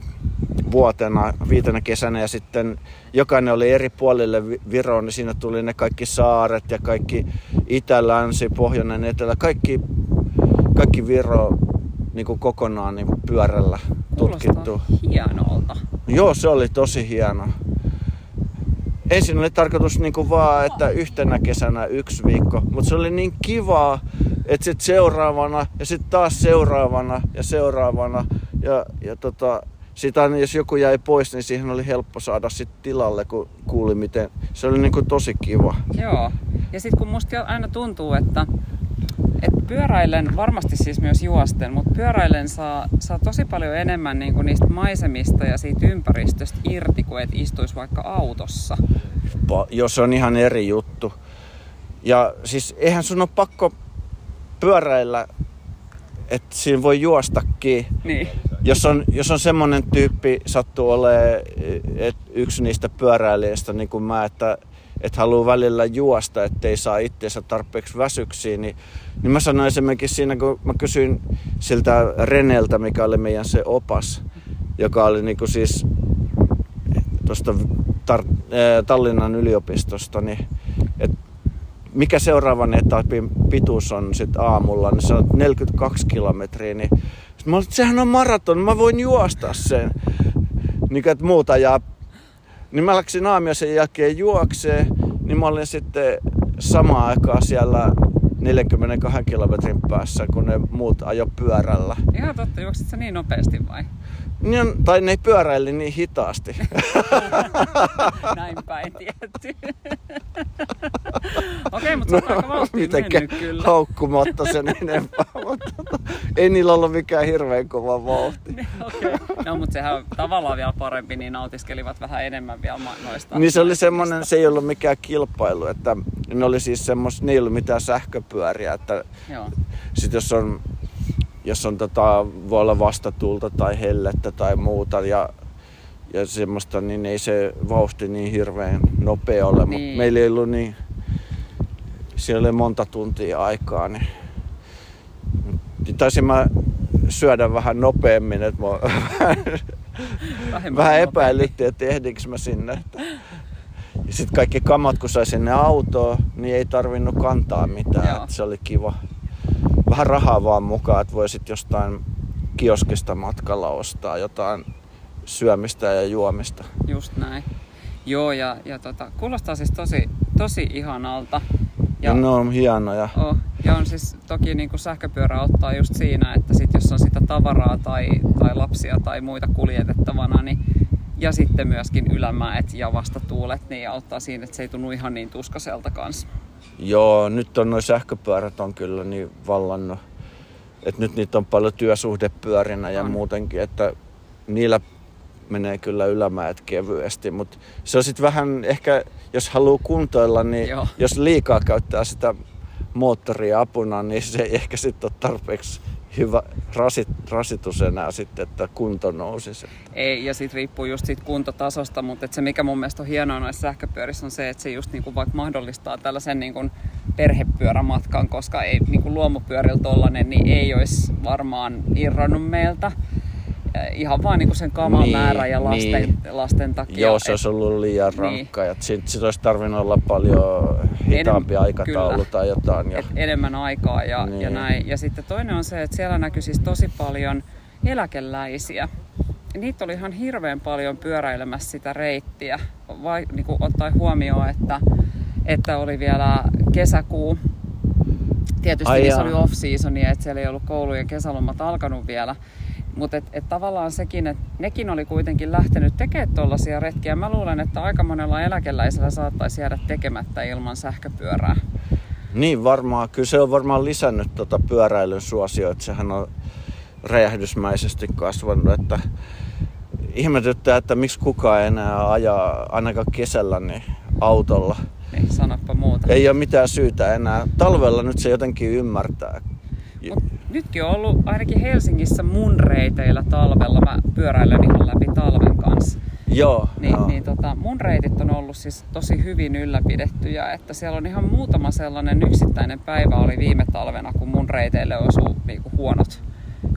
vuotena, viitenä kesänä ja sitten jokainen oli eri puolille Vi- Viroon, niin siinä tuli ne kaikki saaret ja kaikki itä, länsi, pohjoinen, etelä, kaikki, kaikki Viro niin kuin kokonaan niin pyörällä tutkittu. Hienolta. Joo, se oli tosi hieno. Ensin oli tarkoitus niinku vaan, että yhtenä kesänä yksi viikko, mutta se oli niin kivaa, että sitten seuraavana ja sitten taas seuraavana ja seuraavana. Ja, ja tota, sit aina jos joku jäi pois, niin siihen oli helppo saada sitten tilalle, kun kuuli miten. Se oli niinku tosi kiva. Joo. Ja sitten kun musta aina tuntuu, että, että pyöräilen, varmasti siis myös juosten, mutta pyöräilen saa, saa tosi paljon enemmän niin kuin niistä maisemista ja siitä ympäristöstä irti, kuin että istuisi vaikka autossa. Pa- Joo, se on ihan eri juttu. Ja siis eihän sun ole pakko pyöräillä, että siinä voi juostakin. Niin. Jos on, jos on semmonen tyyppi sattuu olemaan et yksi niistä pyöräilijästä niin kuin mä, että et haluaa välillä juosta, ettei saa itseensä tarpeeksi väsyksiä, niin, niin mä sanoin esimerkiksi siinä, kun mä kysyin siltä Reneltä, mikä oli meidän se opas, joka oli niin kuin siis tuosta Tar- Tallinnan yliopistosta, niin et mikä seuraavan etapin pituus on sit aamulla, niin se on 42 kilometriä, niin mä olin, sehän on maraton, mä voin juosta sen. Niin että muuta ajaa. Niin mä läksin aamiaisen jälkeen juokseen, niin mä olin sitten samaan aikaan siellä 42 kilometrin päässä, kun ne muut ajo pyörällä. Ihan totta, juoksit sä niin nopeasti vai? Niin, tai ne pyöräili niin hitaasti. Näin päin tietty. Okei, mutta aika vauhtiin No, mitenkään mennyt kyllä. haukkumatta sen enempää, mutta tota, ei niillä ollut mikään hirveän kova vauhti. Okei. No, mutta sehän on tavallaan vielä parempi, niin nautiskelivat vähän enemmän vielä noista. Niin se oli semmoinen, se ei ollut mikään kilpailu, että ne oli siis semmos, ne ei ollut mitään sähköpyöriä, että Joo. sit jos on, jos on tota, voi olla vastatuulta tai hellettä tai muuta ja, ja semmoista, niin ei se vauhti niin hirveän nopea ole, mutta Niin. meillä ei ollut niin, siellä oli monta tuntia aikaa, niin, niin taisin mä syödä vähän nopeammin, että mä Vähemmän vähän epäilyttiin, että ehdinkö mä sinne. Ja sitten kaikki kamat, kun sai sinne autoon, niin ei tarvinnut kantaa mitään. Se oli kiva. Vähän rahaa vaan mukaan, että voi sitten jostain kioskista matkalla ostaa jotain syömistä ja juomista. Just näin. Joo, ja, ja tota, kuulostaa siis tosi, tosi ihanalta. Ja ne on hienoja. Oh, ja on siis toki niin kuin sähköpyörä auttaa just siinä, että sit jos on sitä tavaraa tai, tai lapsia tai muita kuljetettavana, niin, ja sitten myöskin ylämäet ja vastatuulet, niin auttaa siinä, että se ei tunnu ihan niin tuskaselta kanssa. Joo, nyt on noin sähköpyörät on kyllä niin vallannut. Et nyt niitä on paljon työsuhdepyörinä ja On. muutenkin, että niillä menee kyllä ylämäet kevyesti, mutta se on sitten vähän ehkä, jos haluaa kuntoilla, niin Joo. jos liikaa käyttää sitä moottoria apuna, niin se ei ehkä sitten ole tarpeeksi hyvä rasit, rasitus enää sitten, että kunto nousisi. Ei, ja sitten riippuu just siitä kuntotasosta, mutta se mikä mun mielestä on hienoa noissa sähköpyörissä on se, että se just niinku vaikka mahdollistaa tällaisen niinku perhepyörämatkan, koska ei niinku luomupyörillä tollanen, niin ei olisi varmaan irronnut meiltä. Eh, Ihan vaan niinku sen kaman Niin, määrä ja lasten, niin. lasten takia. Joo, se olisi ollut liian Niin. rankka. Ja sit, sit olisi tarvinnut olla paljon hitaampi Enem- aikataulu kyllä. tai jotain. Ja, et enemmän aikaa ja, ja Niin. näin. Ja sitten toinen on se, että siellä näkyy siis tosi paljon eläkeläisiä. Niitä oli ihan hirveän paljon pyöräilemässä sitä reittiä, vai, niin kuin ottaen huomioon, että, että oli vielä kesäkuu. Tietysti Ai jaa. oli off-seasonia, että siellä ei ollut koulujen kesälomat alkanut vielä. Mutta et, et tavallaan sekin, että nekin oli kuitenkin lähtenyt tekemään tuollaisia retkiä. Mä luulen, että aika monella eläkeläisellä saattaisi jäädä tekemättä ilman sähköpyörää. Niin varmaan, kyllä se on varmaan lisännyt tota pyöräilyn suosio, että sehän on räjähdysmäisesti kasvanut, että ihmetyttää, että miksi kukaan ei enää ajaa ainakaan kesällä niin autolla. Niin, sanoppa muuta. Ei ole mitään syytä enää. Talvella nyt se jotenkin ymmärtää. Mut nytkin on ollut ainakin Helsingissä mun reiteillä talvella. Mä pyöräilen ihan läpi talven kanssa. Joo, Niin, joo. niin tota, mun reitit on ollut siis tosi hyvin ylläpidettyjä, että siellä on ihan muutama sellainen yksittäinen päivä oli viime talvena, kun mun reiteille osuu niinku huonot,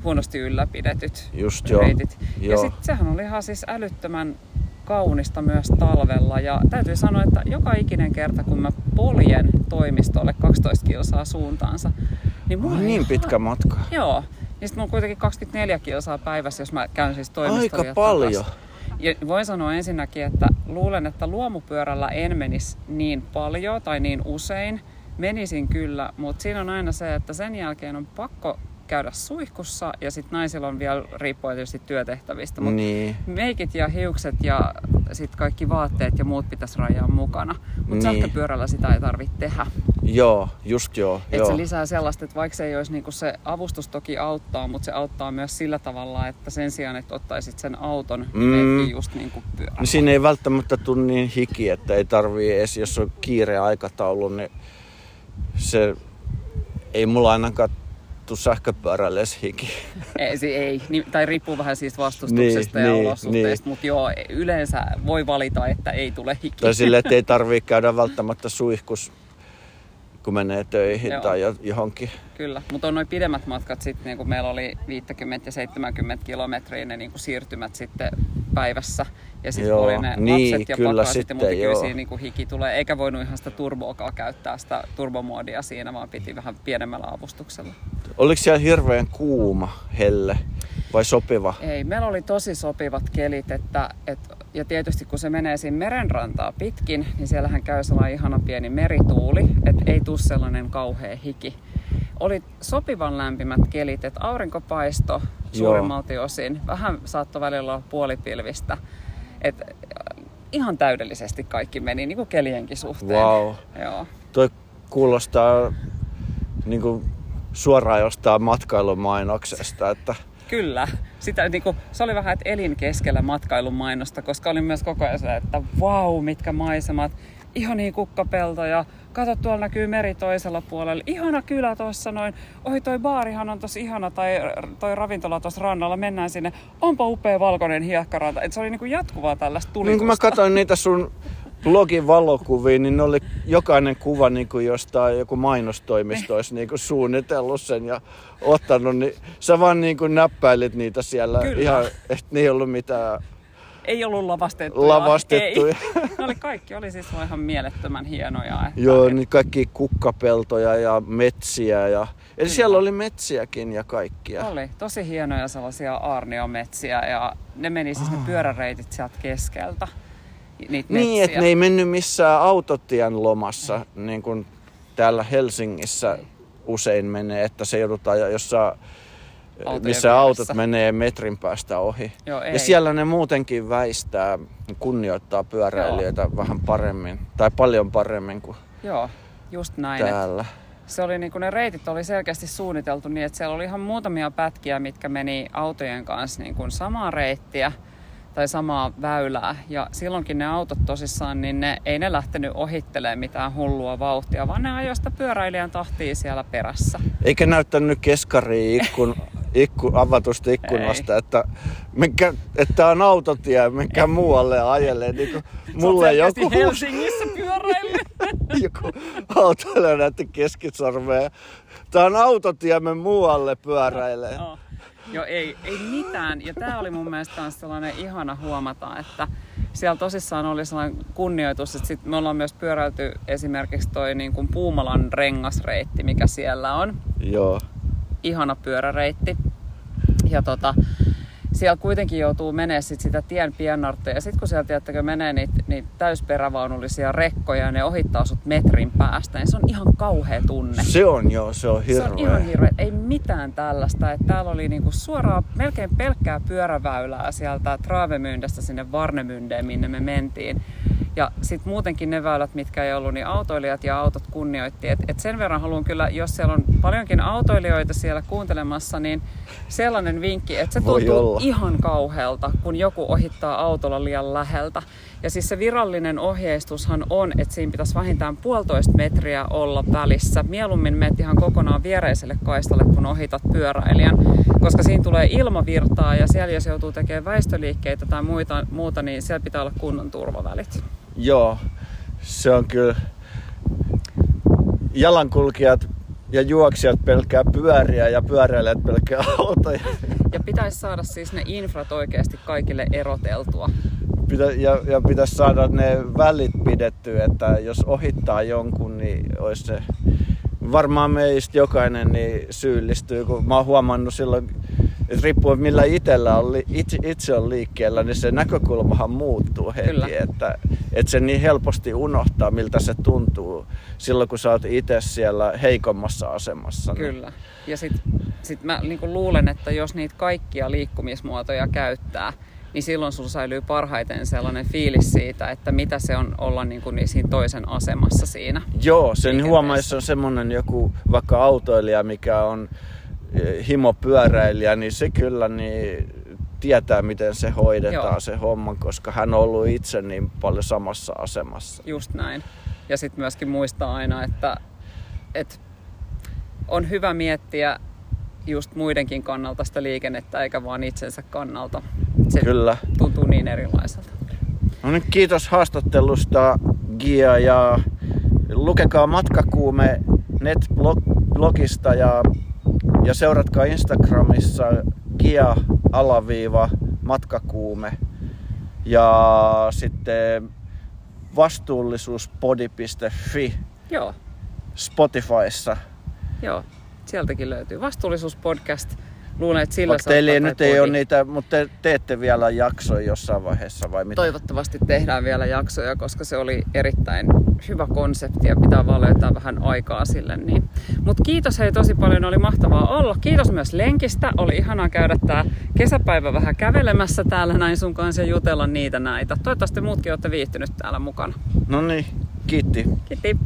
huonosti ylläpidetyt Just joo. reitit. Ja Joo. sitten sehän oli ihan siis älyttömän kaunista myös talvella. Ja täytyy sanoa, että joka ikinen kerta kun mä poljen toimistolle 12 kilsaa suuntaansa, niin mulla Niin ihan- pitkä matka. Joo. Ja sitten mulla on kuitenkin 24 kilsaa päivässä, jos mä käyn siis toimistolla Aika paljon. takas. Ja voin sanoa ensinnäkin, että luulen, että luomupyörällä en menisi niin paljon tai niin usein. Menisin kyllä, mutta siinä on aina se, että sen jälkeen on pakko käydä suihkussa ja sitten naisilla on vielä riippuen tietysti työtehtävistä. Mutta Niin. meikit ja hiukset ja sitten kaikki vaatteet ja muut pitäisi rajaa mukana. Mutta Niin. sähköpyörällä sitä ei tarvitse tehdä. Joo, just joo. Että joo. se lisää sellaista, että vaikka se ei olisi niinku se avustus toki auttaa, mutta se auttaa myös sillä tavalla, että sen sijaan, että ottaisit sen auton, niin Mm. just niinku pyörän. Niin siinä ei välttämättä tule niin hiki, että ei tarvii edes, jos on kiire aikataulu, niin se ei mulla ainakaan tuu sähköpyörälle hiki. Ei, se ei. Niin, tai riippuu vähän siitä vastustuksesta Niin, ja niin, olosuhteista, mutta joo, yleensä voi valita, että ei tule hiki. Tai silleen, että ei tarvii käydä välttämättä suihkus, kun menee töihin Joo. tai jo- johonkin. Kyllä, mutta on noin pidemmät matkat sitten, niin kun meillä oli 50 ja 70 kilometriä ne niin siirtymät sitten päivässä. Ja sitten Joo, oli ne niin, lapset ja kyllä pakkasit, sitten, mutta kyllä joo. siinä niin kuin hiki tulee. Eikä voinut ihan sitä turboakaan käyttää, sitä turbomuodia siinä, vaan piti vähän pienemmällä avustuksella. Oliko siellä hirveän kuuma helle vai sopiva? Ei, meillä oli tosi sopivat kelit, että, et, ja tietysti kun se menee siinä merenrantaa pitkin, niin siellähän käy sellainen ihana pieni merituuli, että ei tule sellainen kauhea hiki. Oli sopivan lämpimät kelit, että aurinko paisto suurimmalti osin, vähän saattoi välillä olla puolipilvistä, että ihan täydellisesti kaikki meni, niin kuin kelienkin suhteen. Wow. Joo. Toi kuulostaa niin kuin suoraan jostain matkailumainoksesta, että Kyllä. Sitä, niin kuin, se oli vähän, että elin keskellä matkailun mainosta, koska oli myös koko ajan se, että vau, wow, mitkä maisemat, ihania kukkapeltoja, kato tuolla näkyy meri toisella puolella, ihana kylä tuossa noin, oi toi baarihan on tosi ihana, tai toi ravintola tuossa rannalla, mennään sinne, onpa upea valkoinen hiekkaranta. Et se oli niin kuin jatkuvaa tällaista tulitusta. niin kun mä katsoin niitä sun blogin valokuvia, niin ne oli jokainen kuva niin kuin jostain joku mainostoimisto olisi niin kuin suunnitellut sen ja ottanut, niin sä vaan niin kuin näppäilit niitä siellä Kyllä. ihan, että ne ei ollut mitään Ei ollut lavastettuja. lavastettuja. Ei. Ne oli kaikki, oli siis ihan mielettömän hienoja. Että, Joo, niin kaikki kukkapeltoja ja metsiä ja... Eli Kyllä. siellä oli metsiäkin ja kaikkia. Oli tosi hienoja sellaisia aarniometsiä ja ne meni siis ne pyöräreitit sieltä keskeltä. Niitä Niin, metsiä. että ne ei mennyt missään autotien lomassa, niin kuin täällä Helsingissä usein menee, että se joudutaan jossain, Autojen missä autot vieressä. menee metrin päästä ohi. Joo, ei. Ja siellä ne muutenkin väistää, kunnioittaa pyöräilijöitä vähän paremmin, tai paljon paremmin kuin Joo, just näin. täällä. Se oli niin kuin ne reitit oli selkeästi suunniteltu niin, että siellä oli ihan muutamia pätkiä, mitkä meni autojen kanssa niin kuin samaa reittiä tai samaa väylää. Ja silloinkin ne autot tosissaan, niin ne, ei ne lähtenyt ohittelemaan mitään hullua vauhtia, vaan ne ajoi sitä pyöräilijän tahtia siellä perässä. Eikä näyttänyt keskariin ikkun, ikku, avatusta ikkunasta, että, menkää, että on autotie, menkää muualle ajelle. Niin kuin mulle joku, Helsingissä pyöräillyt. joku autoilija näytti keskisormea. Tää on autotie, me muualle pyöräilee. Joo. Joo, ei, ei mitään. Ja tämä oli mun mielestä sellainen ihana huomata, että siellä tosissaan oli sellainen kunnioitus, että sit me ollaan myös pyöräilty esimerkiksi toi niin kuin Puumalan rengasreitti, mikä siellä on. Joo. Ihana pyöräreitti. Ja tota, siellä kuitenkin joutuu menee sit sitä tien piennarttoja. Ja sitten kun siellä tiedättekö, menee niitä, niitä täysperävaunullisia rekkoja ja ne ohittaa sut metrin päästä, niin se on ihan kauhea tunne. Se on joo, se on Se hirveä. on ihan hirveä. Ei mitään tällaista. Että täällä oli niinku suoraan melkein pelkkää pyöräväylää sieltä Travemyndästä sinne Varnemyndeen, minne me mentiin. Ja sitten muutenkin ne väylät, mitkä ei ollut, niin autoilijat ja autot kunnioitti. Et, et sen verran haluan kyllä, jos siellä on paljonkin autoilijoita siellä kuuntelemassa, niin sellainen vinkki, että se tuntuu ihan kauhealta, kun joku ohittaa autolla liian läheltä. Ja siis se virallinen ohjeistushan on, että siinä pitäisi vähintään puolitoista metriä olla välissä. Mieluummin menet ihan kokonaan viereiselle kaistalle, kun ohitat pyöräilijän, koska siinä tulee ilmavirtaa ja siellä jos joutuu tekemään väistöliikkeitä tai muita, muuta, niin siellä pitää olla kunnon turvavälit. Joo, se on kyllä... Jalankulkijat ja juoksijat pelkää pyöriä ja pyöräilijät pelkää autoja. Ja pitäisi saada siis ne infrat oikeasti kaikille eroteltua. Pitä, ja, ja pitäisi saada ne välit pidettyä, että jos ohittaa jonkun, niin olisi se... Varmaan meistä jokainen niin syyllistyy, kun mä oon huomannut silloin, että riippuen millä itsellä on, itse, itse on liikkeellä, niin se näkökulmahan muuttuu heti. Kyllä. Että, että se niin helposti unohtaa, miltä se tuntuu silloin, kun sä oot itse siellä heikommassa asemassa. niin- Kyllä. Ja sitten sit mä niin luulen, että jos niitä kaikkia liikkumismuotoja käyttää, niin silloin sulla säilyy parhaiten sellainen fiilis siitä, että mitä se on olla niin kuin niin siinä toisen asemassa siinä. Joo, sen huomaa, jos on semmonen joku vaikka autoilija, mikä on eh, himopyöräilijä, niin se kyllä niin tietää, miten se hoidetaan Joo. se homma, koska hän on ollut itse niin paljon samassa asemassa. Just näin. Ja sitten myöskin muistaa aina, että, että on hyvä miettiä just muidenkin kannalta sitä liikennettä, eikä vaan itsensä kannalta. Se Kyllä. tuntuu niin erilaiselta. No niin, kiitos haastattelusta Gia ja lukekaa Matkakuume netblogista ja, ja seuratkaa Instagramissa Gia alaviiva matkakuume ja sitten vastuullisuuspodi.fi Joo, Spotifyssa. joo. Sieltäkin löytyy vastuullisuuspodcast. Luulen, että sillä Vaikka teillä nyt ei ole niitä, mutta te teette vielä jaksoja jossain vaiheessa vai mitä? Toivottavasti tehdään vielä jaksoja, koska se oli erittäin hyvä konsepti ja pitää vaan löytää vähän aikaa sille. Niin. Mutta kiitos hei tosi paljon, oli mahtavaa olla. Kiitos myös lenkistä, oli ihanaa käydä tää kesäpäivä vähän kävelemässä täällä näin sun kanssa ja jutella niitä näitä. Toivottavasti muutkin olette viihtynyt täällä mukana. No niin, kiitti. Kiitti.